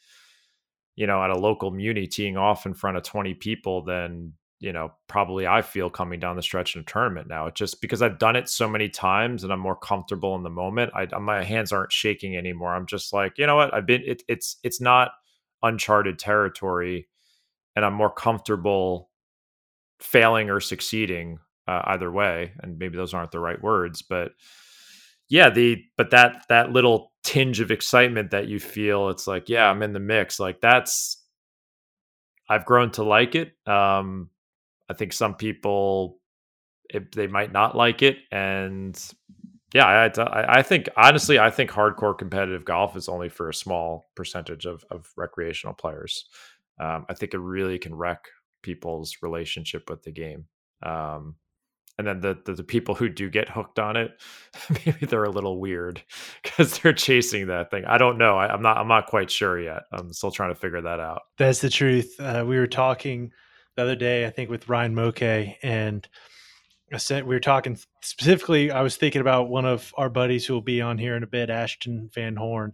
you know, at a local muni teeing off in front of 20 people than, you know, probably I feel coming down the stretch in a tournament now. It's just because I've done it so many times and I'm more comfortable in the moment. I, my hands aren't shaking anymore. I'm just like, you know what? I've been, it, it's, it's not uncharted territory and I'm more comfortable failing or succeeding uh, either way and maybe those aren't the right words but yeah the but that that little tinge of excitement that you feel it's like yeah i'm in the mix like that's i've grown to like it um I think some people it, they might not like it, and yeah, I, I think honestly, I think hardcore competitive golf is only for a small percentage of of recreational players. Um, I think it really can wreck people's relationship with the game. Um, and then the, the, the people who do get hooked on it, maybe they're a little weird because they're chasing that thing. I don't know. I, am not I'm not quite sure yet. I'm still trying to figure that out. That's the truth. Uh, we were talking the other day, I think, with Ryan Moke, and we were talking specifically. I was thinking about one of our buddies who will be on here in a bit, Ashton Van Horn,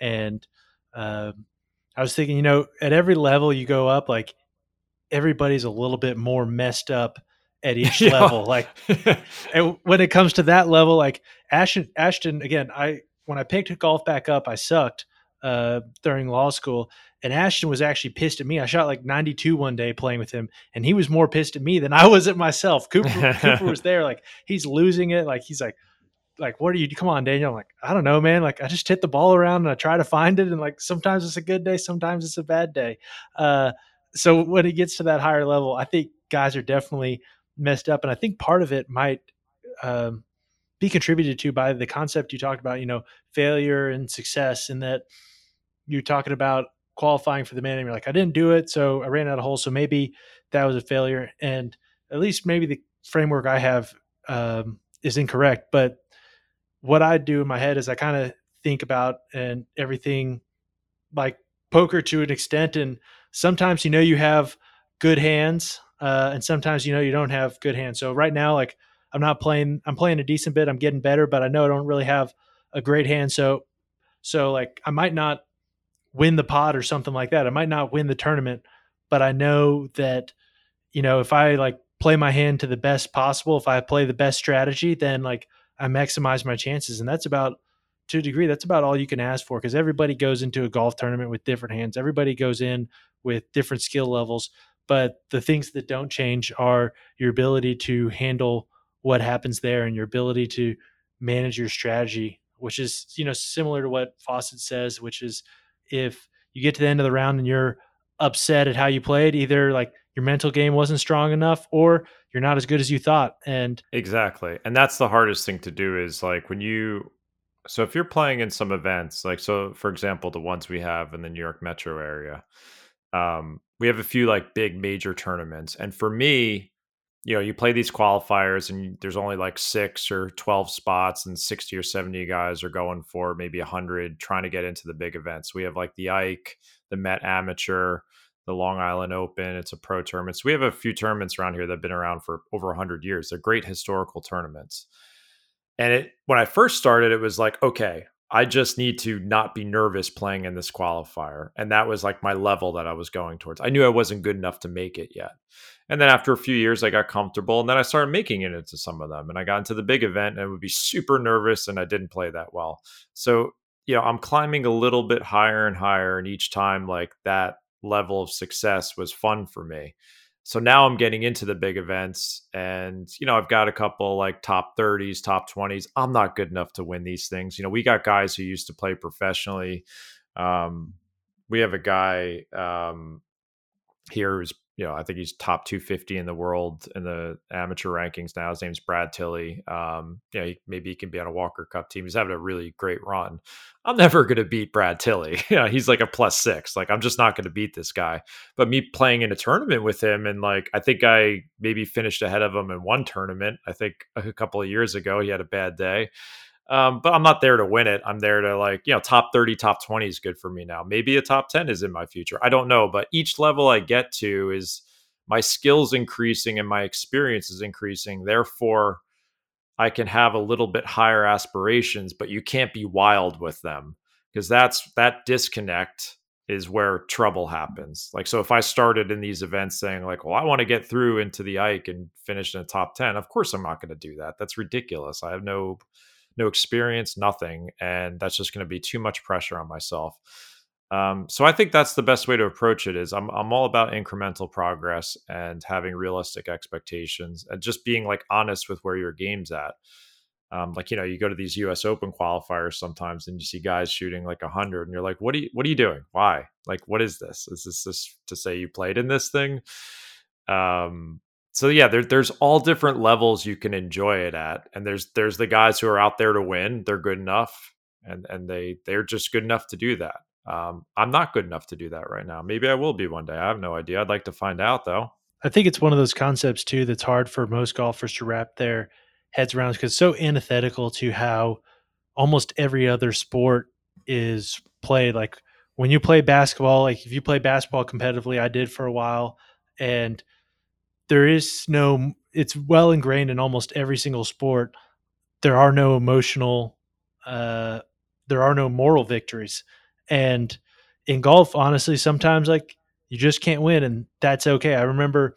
and uh, I was thinking, you know, at every level you go up, like everybody's a little bit more messed up at each yeah. level. Like, and when it comes to that level, like Ashton, Ashton, again, I when I picked golf back up, I sucked uh, during law school, and Ashton was actually pissed at me. I shot like 92 one day playing with him, and he was more pissed at me than I was at myself. Cooper, Cooper was there, like he's losing it. Like he's like, like what are you? Come on, Daniel. I'm like, I don't know, man. Like I just hit the ball around and I try to find it, and like sometimes it's a good day, sometimes it's a bad day. Uh, so when it gets to that higher level, I think guys are definitely messed up, and I think part of it might um, be contributed to by the concept you talked about. You know, failure and success, and that you're talking about qualifying for the man, and you're like, I didn't do it, so I ran out of holes, so maybe that was a failure, and at least maybe the framework I have um, is incorrect. But what I do in my head is I kind of think about and everything like poker to an extent, and sometimes you know you have good hands uh, and sometimes you know you don't have good hands. So right now, like I'm not playing, I'm playing a decent bit. I'm getting better, but I know I don't really have a great hand. So, so like I might not win the pot or something like that. I might not win the tournament, but I know that you know if I like play my hand to the best possible, if I play the best strategy, then like I maximize my chances, and that's about to a degree. That's about all you can ask for because everybody goes into a golf tournament with different hands. Everybody goes in with different skill levels. But the things that don't change are your ability to handle what happens there and your ability to manage your strategy, which is, you know, similar to what Fawcett says, which is if you get to the end of the round and you're upset at how you played, either like your mental game wasn't strong enough or you're not as good as you thought. And exactly. And that's the hardest thing to do is like when you so if you're playing in some events, like so for example, the ones we have in the New York metro area, um, we have a few like big major tournaments. And for me, you know, you play these qualifiers and there's only like six or 12 spots and 60 or 70 guys are going for maybe 100 trying to get into the big events. We have like the Ike, the Met Amateur, the Long Island Open. It's a pro tournament. So we have a few tournaments around here that have been around for over 100 years. They're great historical tournaments. And it when I first started, it was like, okay, I just need to not be nervous playing in this qualifier. And that was like my level that I was going towards. I knew I wasn't good enough to make it yet. And then after a few years, I got comfortable. And then I started making it into some of them. And I got into the big event and I would be super nervous and I didn't play that well. So, you know, I'm climbing a little bit higher and higher. And each time, like that level of success was fun for me so now I'm getting into the big events and you know I've got a couple like top 30s, top 20s. I'm not good enough to win these things. You know, we got guys who used to play professionally. Um, we have a guy um, here who's you know, I think he's top 250 in the world in the amateur rankings now. His name's Brad Tilley. Um, yeah, he, maybe he can be on a Walker Cup team. He's having a really great run. I'm never going to beat Brad Tilley. yeah, he's like a plus six. Like I'm just not going to beat this guy. But me playing in a tournament with him, and like I think I maybe finished ahead of him in one tournament. I think a couple of years ago he had a bad day. Um, but I'm not there to win it. I'm there to like, you know, top 30, top 20 is good for me now. Maybe a top 10 is in my future. I don't know. But each level I get to is my skills increasing and my experience is increasing. Therefore, I can have a little bit higher aspirations, but you can't be wild with them because that's that disconnect is where trouble happens. Like, so if I started in these events saying, like, well, I want to get through into the Ike and finish in the top 10, of course I'm not going to do that. That's ridiculous. I have no no experience, nothing. And that's just going to be too much pressure on myself. Um, so I think that's the best way to approach it is I'm, I'm all about incremental progress and having realistic expectations and just being like honest with where your game's at. Um, like, you know, you go to these US open qualifiers sometimes and you see guys shooting like a hundred and you're like, what are you, what are you doing? Why? Like, what is this? Is this, this to say you played in this thing? Um, so yeah, there, there's all different levels you can enjoy it at, and there's there's the guys who are out there to win. They're good enough, and and they they're just good enough to do that. Um, I'm not good enough to do that right now. Maybe I will be one day. I have no idea. I'd like to find out though. I think it's one of those concepts too that's hard for most golfers to wrap their heads around because it's so antithetical to how almost every other sport is played. Like when you play basketball, like if you play basketball competitively, I did for a while, and there is no, it's well ingrained in almost every single sport. There are no emotional, uh, there are no moral victories. And in golf, honestly, sometimes like you just can't win, and that's okay. I remember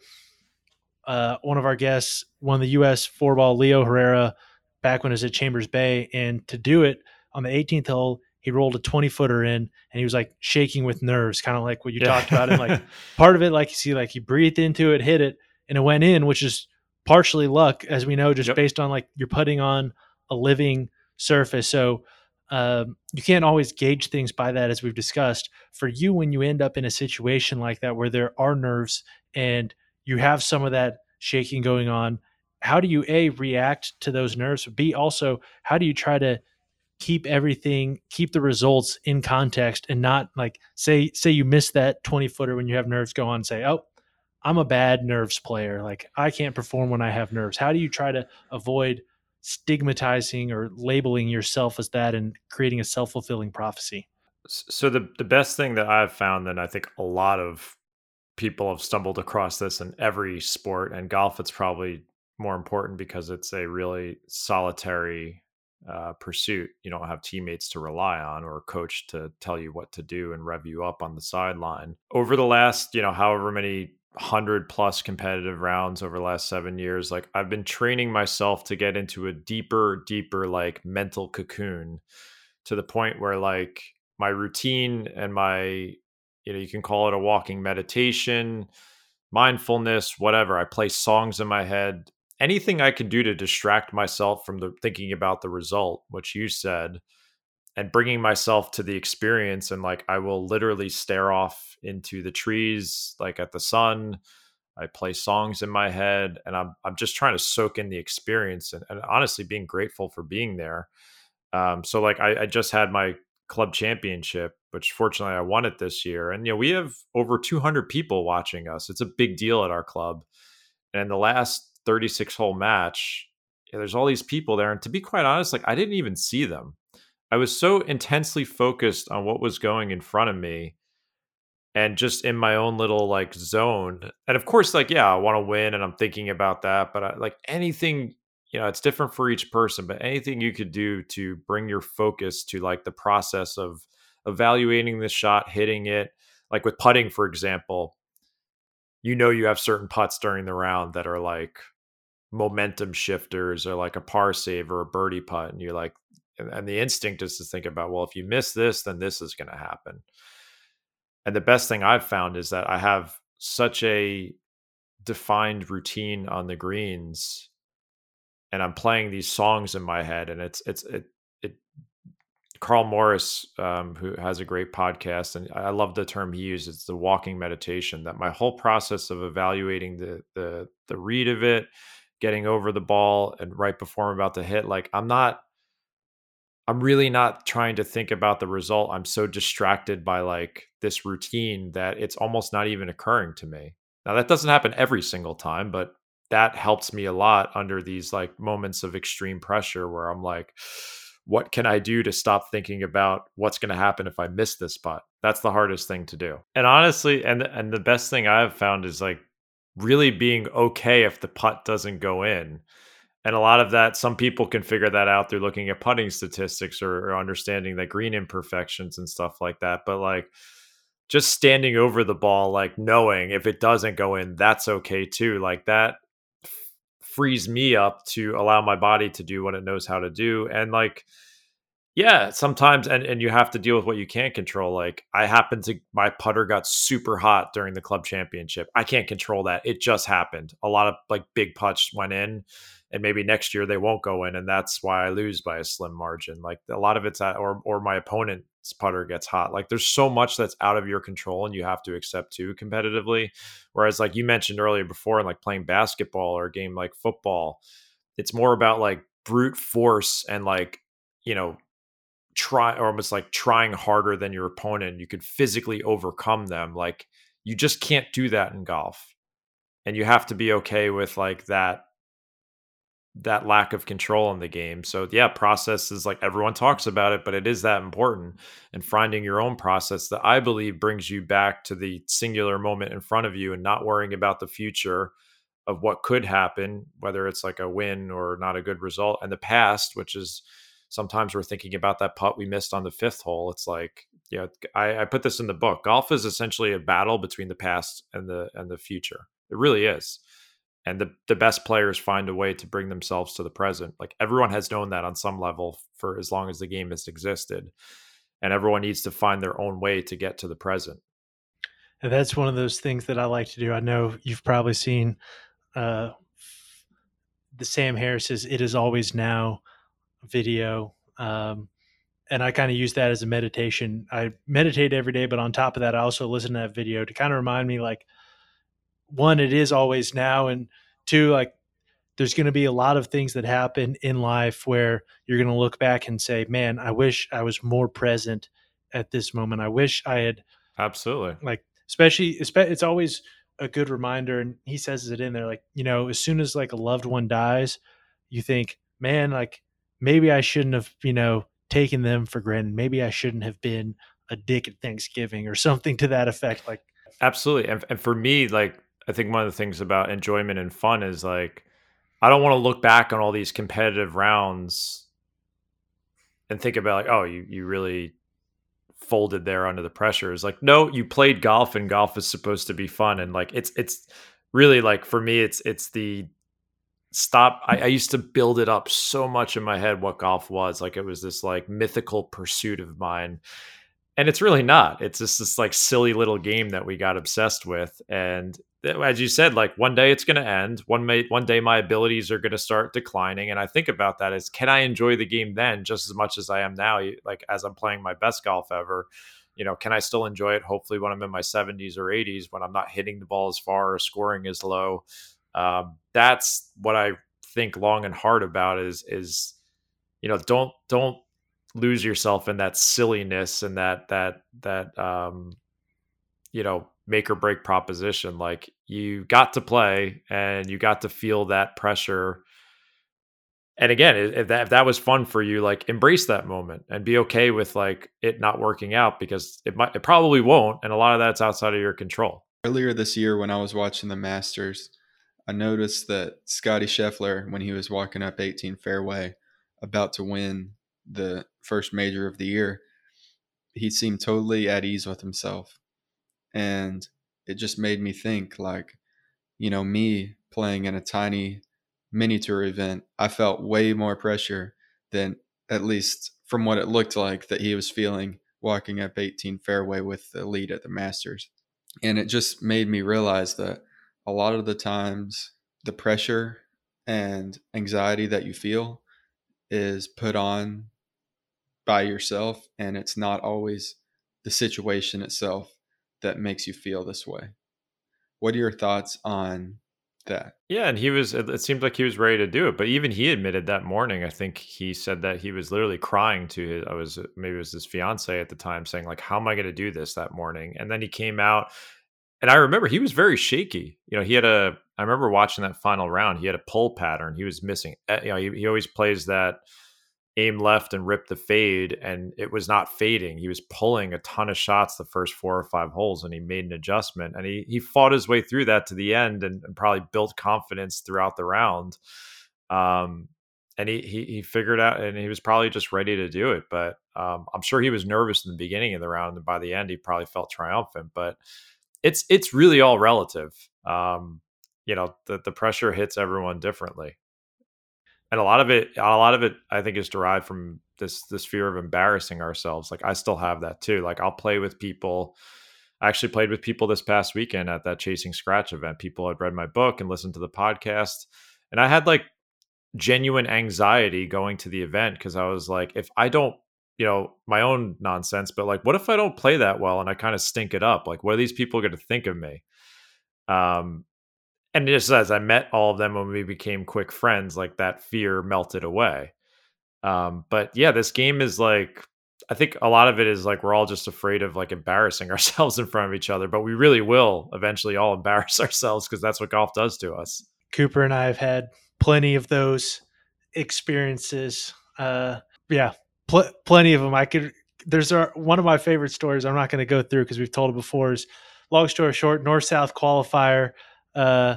uh, one of our guests, won the U.S. four ball, Leo Herrera, back when it was at Chambers Bay, and to do it on the 18th hole, he rolled a 20 footer in, and he was like shaking with nerves, kind of like what you yeah. talked about. And like part of it, like you see, like he breathed into it, hit it, and it went in, which is partially luck, as we know, just yep. based on like you're putting on a living surface. So um, you can't always gauge things by that, as we've discussed. For you, when you end up in a situation like that where there are nerves and you have some of that shaking going on, how do you a react to those nerves? B also, how do you try to keep everything, keep the results in context, and not like say say you miss that twenty footer when you have nerves go on, and say, oh. I'm a bad nerves player. Like I can't perform when I have nerves. How do you try to avoid stigmatizing or labeling yourself as that and creating a self-fulfilling prophecy so the the best thing that i've found and i think a lot of people have stumbled across this in every sport and golf it's probably more important because it's a really solitary uh, pursuit you don't have teammates to rely on or a coach to tell you what to do and rev you up on the sideline over the last you know however many 100 plus competitive rounds over the last seven years like i've been training myself to get into a deeper deeper like mental cocoon to the point where like my routine and my you know you can call it a walking meditation mindfulness whatever i play songs in my head anything i can do to distract myself from the thinking about the result which you said and bringing myself to the experience and like i will literally stare off into the trees like at the sun. I play songs in my head and i'm, I'm just trying to soak in the experience and, and honestly being grateful for being there. Um, so like I, I just had my club championship which fortunately i won it this year and you know we have over 200 people watching us. It's a big deal at our club. And the last 36 hole match yeah, there's all these people there and to be quite honest like i didn't even see them I was so intensely focused on what was going in front of me and just in my own little like zone. And of course, like, yeah, I want to win and I'm thinking about that. But I, like anything, you know, it's different for each person, but anything you could do to bring your focus to like the process of evaluating the shot, hitting it, like with putting, for example, you know, you have certain putts during the round that are like momentum shifters or like a par save or a birdie putt. And you're like, and, the instinct is to think about well if you miss this then this is going to happen. And the best thing i've found is that i have such a defined routine on the greens and i'm playing these songs in my head and it's it's it it karl morris um, who has a great podcast and i love the term he uses the walking meditation that my whole process of evaluating the the the read of it getting over the ball and right before i'm about to hit like i'm not I'm really not trying to think about the result. I'm so distracted by like this routine that it's almost not even occurring to me. Now that doesn't happen every single time, but that helps me a lot under these like moments of extreme pressure where I'm like what can I do to stop thinking about what's going to happen if I miss this putt? That's the hardest thing to do. And honestly, and and the best thing I've found is like really being okay if the putt doesn't go in and a lot of that, some people can figure that out through looking at putting statistics or, or understanding the green imperfections and stuff like that. But like just standing over the ball, like knowing if it doesn't go in, that's okay too. Like that frees me up to allow my body to do what it knows how to do. And like, yeah, sometimes and, and you have to deal with what you can't control. Like I happened to my putter got super hot during the club championship. I can't control that. It just happened. A lot of like big putts went in and maybe next year they won't go in and that's why I lose by a slim margin. Like a lot of it's at, or or my opponent's putter gets hot. Like there's so much that's out of your control and you have to accept too competitively. Whereas like you mentioned earlier before, and like playing basketball or a game like football, it's more about like brute force and like, you know, try or almost like trying harder than your opponent. You could physically overcome them. Like you just can't do that in golf. And you have to be okay with like that that lack of control in the game. So yeah, process is like everyone talks about it, but it is that important. And finding your own process that I believe brings you back to the singular moment in front of you and not worrying about the future of what could happen, whether it's like a win or not a good result, and the past, which is sometimes we're thinking about that putt we missed on the fifth hole. It's like, yeah, you know, I, I put this in the book. Golf is essentially a battle between the past and the and the future. It really is and the, the best players find a way to bring themselves to the present. Like everyone has known that on some level for as long as the game has existed and everyone needs to find their own way to get to the present. And that's one of those things that i like to do. I know you've probably seen uh, the sam harris's it is always now video um, and i kind of use that as a meditation. I meditate every day but on top of that i also listen to that video to kind of remind me like one, it is always now, and two, like there's going to be a lot of things that happen in life where you're going to look back and say, "Man, I wish I was more present at this moment. I wish I had." Absolutely. Like, especially, it's always a good reminder, and he says it in there. Like, you know, as soon as like a loved one dies, you think, "Man, like maybe I shouldn't have, you know, taken them for granted. Maybe I shouldn't have been a dick at Thanksgiving or something to that effect." Like, absolutely, and, and for me, like I think one of the things about enjoyment and fun is like I don't want to look back on all these competitive rounds and think about like, oh, you you really folded there under the pressure. Is like, no, you played golf and golf is supposed to be fun. And like it's it's really like for me, it's it's the stop. I, I used to build it up so much in my head what golf was. Like it was this like mythical pursuit of mine and it's really not it's just this like silly little game that we got obsessed with and as you said like one day it's going to end one may one day my abilities are going to start declining and i think about that as can i enjoy the game then just as much as i am now like as i'm playing my best golf ever? You know can i still enjoy it hopefully when i'm in my 70s or 80s when i'm not hitting the ball as far or scoring as low? Um, that's what i think long and hard about is is you know don't don't lose yourself in that silliness and that that that um you know make or break proposition like you got to play and you got to feel that pressure and again if that, if that was fun for you like embrace that moment and be okay with like it not working out because it might it probably won't and a lot of that's outside of your control earlier this year when i was watching the masters i noticed that scottie scheffler when he was walking up 18 fairway about to win the first major of the year, he seemed totally at ease with himself. And it just made me think like, you know, me playing in a tiny mini tour event, I felt way more pressure than at least from what it looked like that he was feeling walking up 18 fairway with the lead at the Masters. And it just made me realize that a lot of the times the pressure and anxiety that you feel is put on by yourself and it's not always the situation itself that makes you feel this way. What are your thoughts on that? Yeah, and he was it seemed like he was ready to do it, but even he admitted that morning, I think he said that he was literally crying to his I was maybe it was his fiance at the time saying like how am I going to do this that morning? And then he came out and I remember he was very shaky. You know, he had a I remember watching that final round, he had a pull pattern. He was missing eh, you know, he, he always plays that aim left and rip the fade and it was not fading. He was pulling a ton of shots the first four or five holes and he made an adjustment and he he fought his way through that to the end and, and probably built confidence throughout the round. Um and he, he he figured out and he was probably just ready to do it but um, i'm sure he was nervous in the beginning of the round and by the end he probably felt triumphant but it's it's really all relative. Um you know the, the pressure hits everyone differently and a lot of it a lot of it i think is derived from this this fear of embarrassing ourselves like i still have that too like i'll play with people i actually played with people this past weekend at that chasing scratch event people had read my book and listened to the podcast and i had like genuine anxiety going to the event because i was like if i don't you know my own nonsense but like what if i don't play that well and i kind of stink it up? Like what are these people going to think of me? Um and just as i met all of them when we became quick friends like that fear melted away um but yeah this game is like i think a lot of it is like we're all just afraid of like embarrassing ourselves in front of each other but we really will eventually all embarrass ourselves because that's what golf does to us cooper and i have had plenty of those experiences uh yeah pl- plenty of them. I could. There's a, one of my favorite stories. I'm not going to go through because we've told it before. Is long story short, north south qualifier. Uh,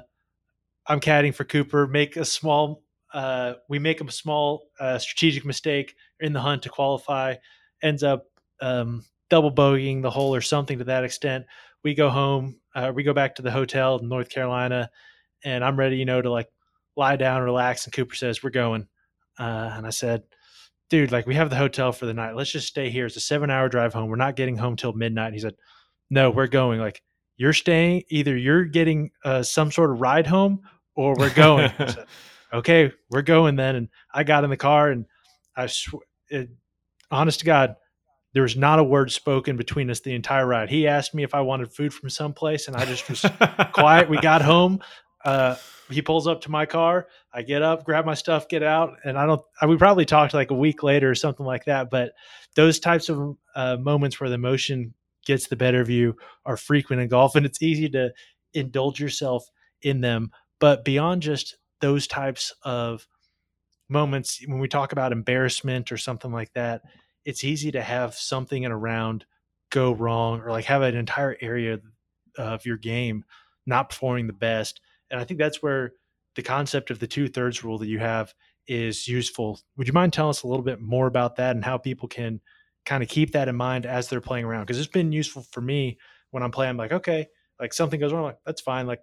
I'm caddying for Cooper. Make a small. Uh, we make a small uh, strategic mistake in the hunt to qualify. Ends up um, double bogeying the hole or something to that extent. We go home. Uh, we go back to the hotel in North Carolina, and I'm ready, you know, to like lie down, relax. And Cooper says, "We're going," uh, and I said, dude, like we have the hotel for the night. Let's just stay here. It's a seven hour drive home. We're not getting home till midnight. And he said, no, we're going. Like you're staying. Either you're getting uh, some sort of ride home or we're going. okay, we're going then. And I got in the car and I sw- it, honest to God, there was not a word spoken between us the entire ride. He asked me if I wanted food from someplace, and I just was quiet. We got home. Uh, he pulls up to my car. I get up, grab my stuff, get out, and I don't. I, we probably talked like a week later or something like that. But those types of uh, moments where the emotion gets the better of you are frequent in golf, and it's easy to indulge yourself in them. But beyond just those types of moments, when we talk about embarrassment or something like that, it's easy to have something in a round go wrong or like have an entire area of your game not performing the best and I think that's where the concept of the two thirds rule that you have is useful. Would you mind telling us a little bit more about that and how people can kind of keep that in mind as they're playing around? Because it's been useful for me when I'm playing. I'm like, okay, like something goes wrong, like that's fine. Like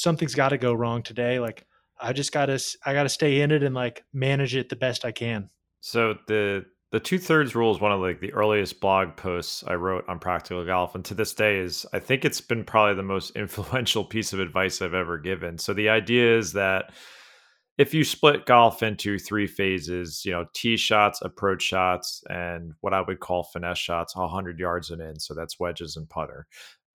something's got to go wrong today. Like I just gotta, I gotta stay in it and like manage it the best I can. So the the two thirds rule is one of like the earliest blog posts I wrote on practical golf, and to this day is I think it's been probably the most influential piece of advice I've ever given. So the idea is that if you split golf into three phases, you know, tee shots, approach shots, and what I would call finesse shots, 100 yards and in. So that's wedges and putter.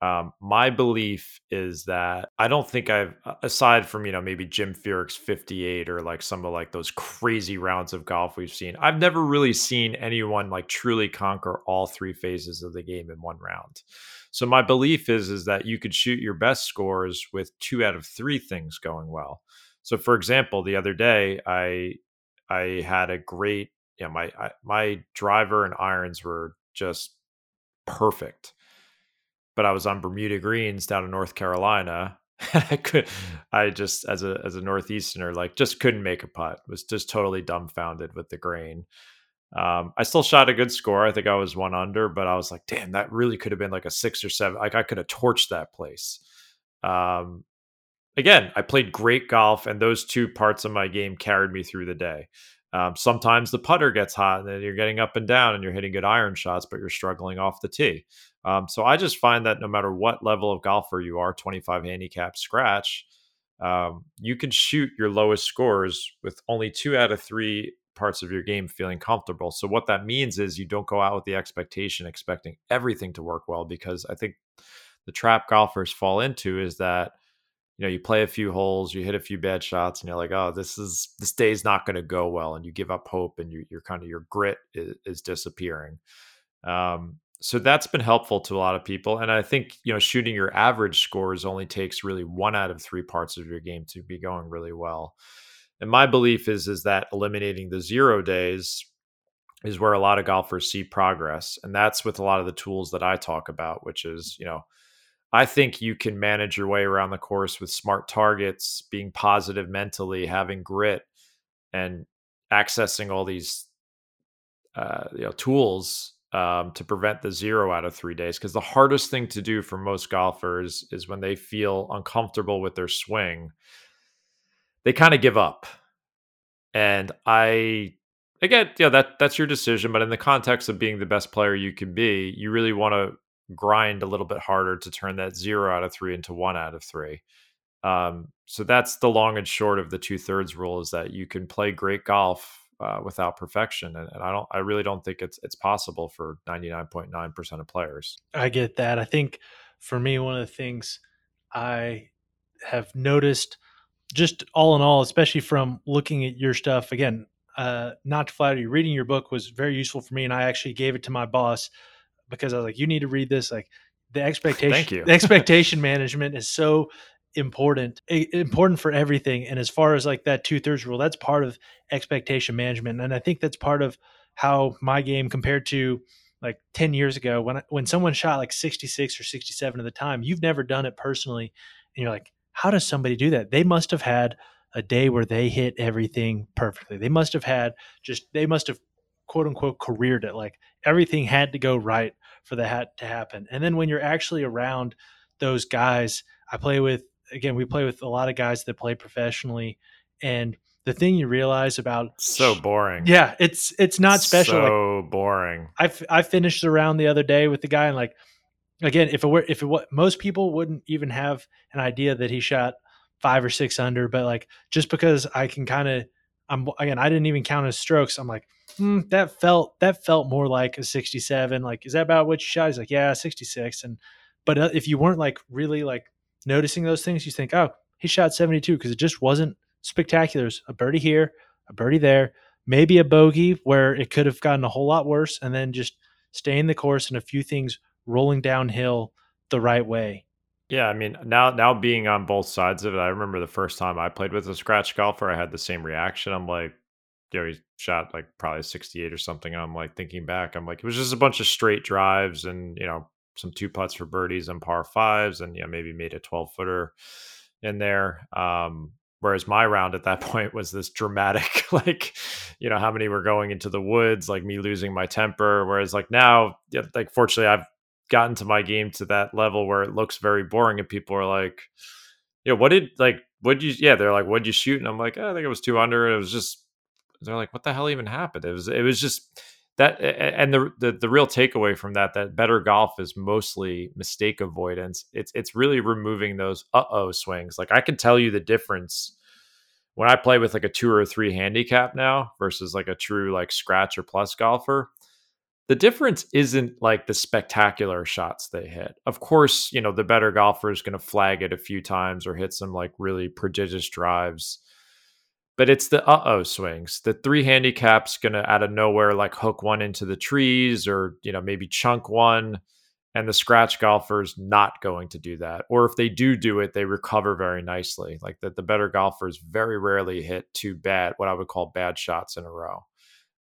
Um, my belief is that I don't think I've, aside from you know maybe Jim Furyk's 58 or like some of like those crazy rounds of golf we've seen, I've never really seen anyone like truly conquer all three phases of the game in one round. So my belief is is that you could shoot your best scores with two out of three things going well. So for example, the other day I I had a great you know my I, my driver and irons were just perfect but I was on Bermuda greens down in North Carolina. I could, I just as a as a northeasterner, like just couldn't make a putt. Was just totally dumbfounded with the grain. Um, I still shot a good score. I think I was one under, but I was like, damn, that really could have been like a six or seven. Like I could have torched that place. Um, again, I played great golf, and those two parts of my game carried me through the day. Um, sometimes the putter gets hot and then you're getting up and down and you're hitting good iron shots, but you're struggling off the tee. Um, so I just find that no matter what level of golfer you are, 25 handicap scratch, um, you can shoot your lowest scores with only two out of three parts of your game feeling comfortable. So what that means is you don't go out with the expectation expecting everything to work well because I think the trap golfers fall into is that you know you play a few holes you hit a few bad shots and you're like oh this is this day's not going to go well and you give up hope and you, are kind of your grit is, is disappearing. Um, so that's been helpful to a lot of people and i think you know shooting your average scores only takes really one out of three parts of your game to be going really well. And my belief is is that eliminating the zero days is where a lot of golfers see progress and that's with a lot of the tools that i talk about which is you know I think you can manage your way around the course with smart targets, being positive mentally, having grit, and accessing all these uh, you know tools um, to prevent the zero out of three days. Because the hardest thing to do for most golfers is when they feel uncomfortable with their swing, they kind of give up. And I again, yeah, that that's your decision. But in the context of being the best player you can be, you really want to grind a little bit harder to turn that zero out of three into one out of three. Um, so that's the long and short of the two thirds rule is that you can play great golf uh, without perfection, and, and, I don't. I really don't think it's it's possible for ninety nine point nine percent of players. I get that. I think for me, one of the things I have noticed, just all in all, especially from looking at your stuff again, uh, not to flatter you, reading your book was very useful for me, and I actually gave it to my boss because I was like, "You need to read this." Like the expectation, Thank you. the expectation management is so important important for everything and as far as like that two-thirds rule that's part of expectation management and i think that's part of how my game compared to like 10 years ago when when someone shot like 66 or 67 at the time you've never done it personally and you're like how does somebody do that they must have had a day where they hit everything perfectly they must have had just they must have quote unquote careered it like everything had to go right for that to happen and then when you're actually around those guys i play with again, we play with a lot of guys that play professionally, and the thing you realize about so boring. Yeah, it's it's not special. So like, boring. I, f- I finished the round the other day with the guy, and like again, if it were if it was most people wouldn't even have an idea that he shot five or six under, but like just because I can kind of I'm again I didn't even count his strokes. I'm like hmm, that felt that felt more like a 67. Like is that about what you shot? He's like yeah 66. And but uh, if you weren't like really like noticing those things, you think, oh, he shot 72 because it just wasn't spectacular. a birdie here, a birdie there, maybe a bogey where it could have gotten a whole lot worse, and then just staying the course and a few things rolling downhill the right way. Yeah, I mean, now now being on both sides of it, I remember the first time I played with a scratch golfer, I had the same reaction. I'm like, he shot like probably 68 or something. And I'm like thinking back, I'm like, it was just a bunch of straight drives and, you know, some two putts for birdies and par fives, and yeah, maybe made a 12 footer in there. Um, whereas my round at that point was this dramatic, like, you know, how many were going into the woods, like me losing my temper. Whereas like now, yeah, like fortunately, I've gotten to my game to that level where it looks very boring, and people are like, yeah, what did like what you yeah, they're like, what'd you shoot? And I'm like, oh, I think it was two under. It was just they're like, what the hell even happened? It was it was just that and the, the the real takeaway from that that better golf is mostly mistake avoidance. It's it's really removing those uh-oh swings. Like i can tell you the difference when i play with like a two or three handicap now versus like a true like scratch or plus golfer the difference isn't like the spectacular shots they hit. Of course you know the better golfer is going to flag it a few times or hit some like really prodigious drives but it's the uh-oh swings. The three handicap's gonna out of nowhere like hook one into the trees or you know maybe chunk one, and the scratch golfer's not going to do that. Or if they do do it, they recover very nicely. Like that, the better golfers very rarely hit two bad, what I would call bad shots in a row.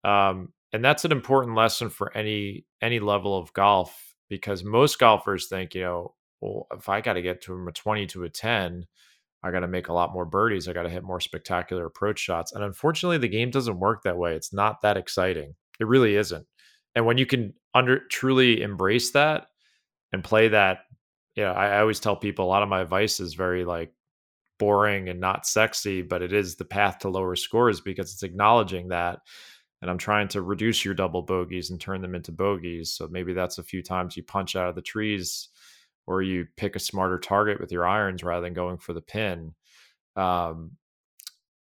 Um, and that's an important lesson for any any level of golf because most golfers think you know, well, if I got to get to a twenty to a ten I got to make a lot more birdies. I got to hit more spectacular approach shots. And unfortunately, the game doesn't work that way. It's not that exciting. It really isn't. And when you can under truly embrace that and play that, you know, I, I always tell people a lot of my advice is very like boring and not sexy, but it is the path to lower scores because it's acknowledging that. And I'm trying to reduce your double bogeys and turn them into bogeys. So maybe that's a few times you punch out of the trees or you pick a smarter target with your irons rather than going for the pin. Um,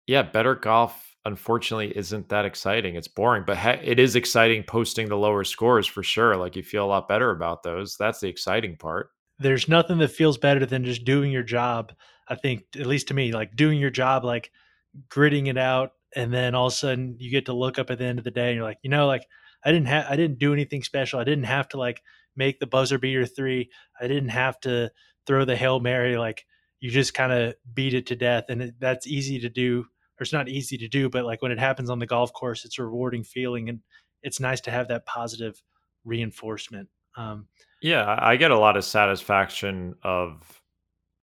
yeah, better golf unfortunately isn't that exciting. It's boring, but ha- it is exciting posting the lower scores for sure. Like you feel a lot better about those. That's the exciting part. There's nothing that feels better than just doing your job. I think, at least to me, like doing your job, like gritting it out, and then all of a sudden you get to look up at the end of the day and you're like, you know, like I didn't have, I didn't do anything special. I didn't have to like make the buzzer beater three. I didn't have to throw the Hail Mary. Like you just kind of beat it to death. And it, that's easy to do. Or it's not easy to do, but like when it happens on the golf course, it's a rewarding feeling. And it's nice to have that positive reinforcement. Um, yeah, I get a lot of satisfaction of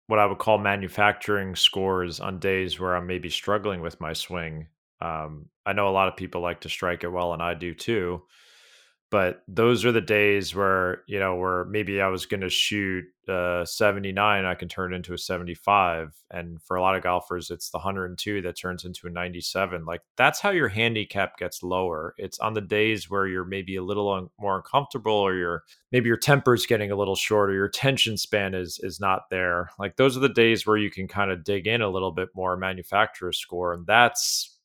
what I would call manufacturing scores on days where I'm maybe struggling with my swing. Um, I know a lot of people like to strike it well, and I do too but those are the days where you know where maybe i was going to shoot uh 79 i can turn into a 75 and for a lot of golfers it's the 102 that turns into a 97 like that's how your handicap gets lower. It's on the days where you're maybe a little un- more uncomfortable or your maybe your temper's getting a little shorter your attention span is is not there. Like those are the days where you can kind of dig in a little bit more manufacturer score and that's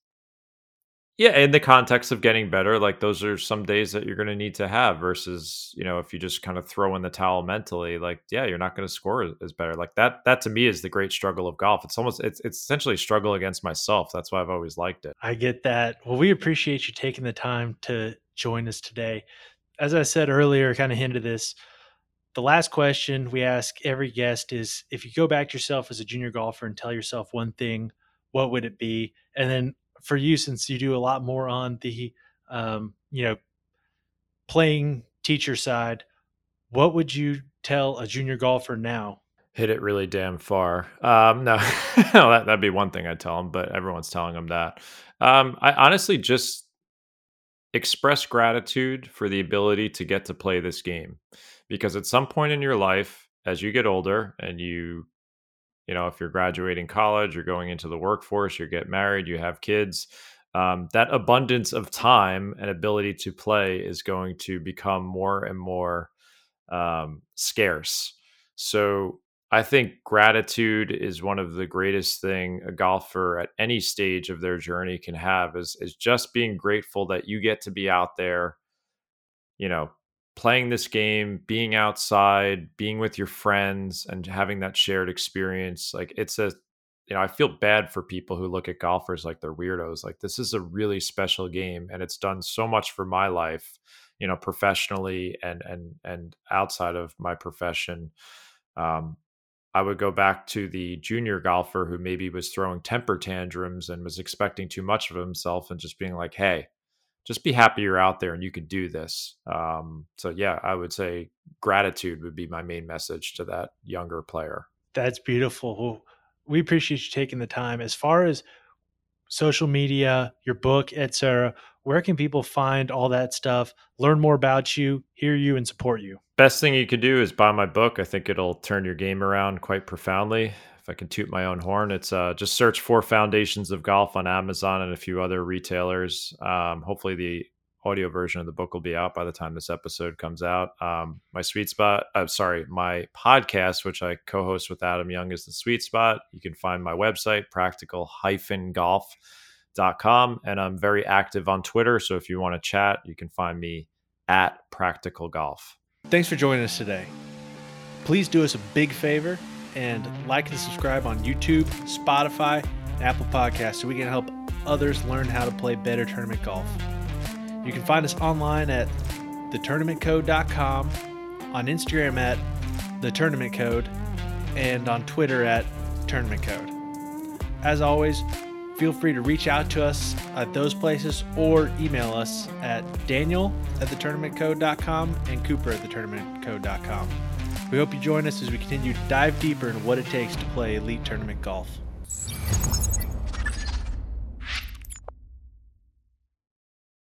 Yeah, in the context of getting better, like those are some days that you're going to need to have versus, you know, if you just kind of throw in the towel mentally, like yeah, you're not going to score as, better. Like that that to me is the great struggle of golf. It's almost it's it's essentially a struggle against myself. That's why I've always liked it. I get that. Well, we appreciate you taking the time to join us today. As I said earlier, kind of hinted this, the last question we ask every guest is if you go back to yourself as a junior golfer and tell yourself one thing, what would it be? And then for you, since you do a lot more on the, um, you know, playing teacher side, what would you tell a junior golfer now? Hit it really damn far. Um, no, that, that'd be one thing I'd tell them, but everyone's telling them that. Um, I honestly just express gratitude for the ability to get to play this game because at some point in your life, as you get older and you you know, if you're graduating college, you're going into the workforce, you get married, you have kids, um, that abundance of time and ability to play is going to become more and more um, scarce. So I think gratitude is one of the greatest thing a golfer at any stage of their journey can have is is just being grateful that you get to be out there, you know, playing this game, being outside, being with your friends, and having that shared experience. Like it's a, you know, I feel bad for people who look at golfers like they're weirdos. Like this is a really special game, and it's done so much for my life, you know, professionally and and and outside of my profession. Um, I would go back to the junior golfer who maybe was throwing temper tantrums and was expecting too much of himself and just being like, hey, just be happy you're out there and you can do this. Um, so yeah, I would say gratitude would be my main message to that younger player. That's beautiful. We appreciate you taking the time. As far as social media, your book, etc., where can people find all that stuff, learn more about you, hear you, and support you? Best thing you can do is buy my book. I think it'll turn your game around quite profoundly. If I can toot my own horn, it's uh, just search for Foundations of Golf on Amazon and a few other retailers. Um, hopefully, the audio version of the book will be out by the time this episode comes out. Um, my sweet spot, uh, sorry, my podcast, which I co host with Adam Young, is the sweet spot. You can find my website, practical golf.com. And I'm very active on Twitter. So if you want to chat, you can find me at practical golf. Thanks for joining us today. Please do us a big favor and like and subscribe on YouTube, Spotify, Apple Podcasts so we can help others learn how to play better tournament golf. You can find us online at thetournamentcode.com, on Instagram at the tournament code, and on Twitter at tournamentcode. As always, feel free to reach out to us at those places or email us at daniel at thetournamentcode.com and cooper at thetournamentcode.com. We hope you join us as we continue to dive deeper into what it takes to play elite tournament golf.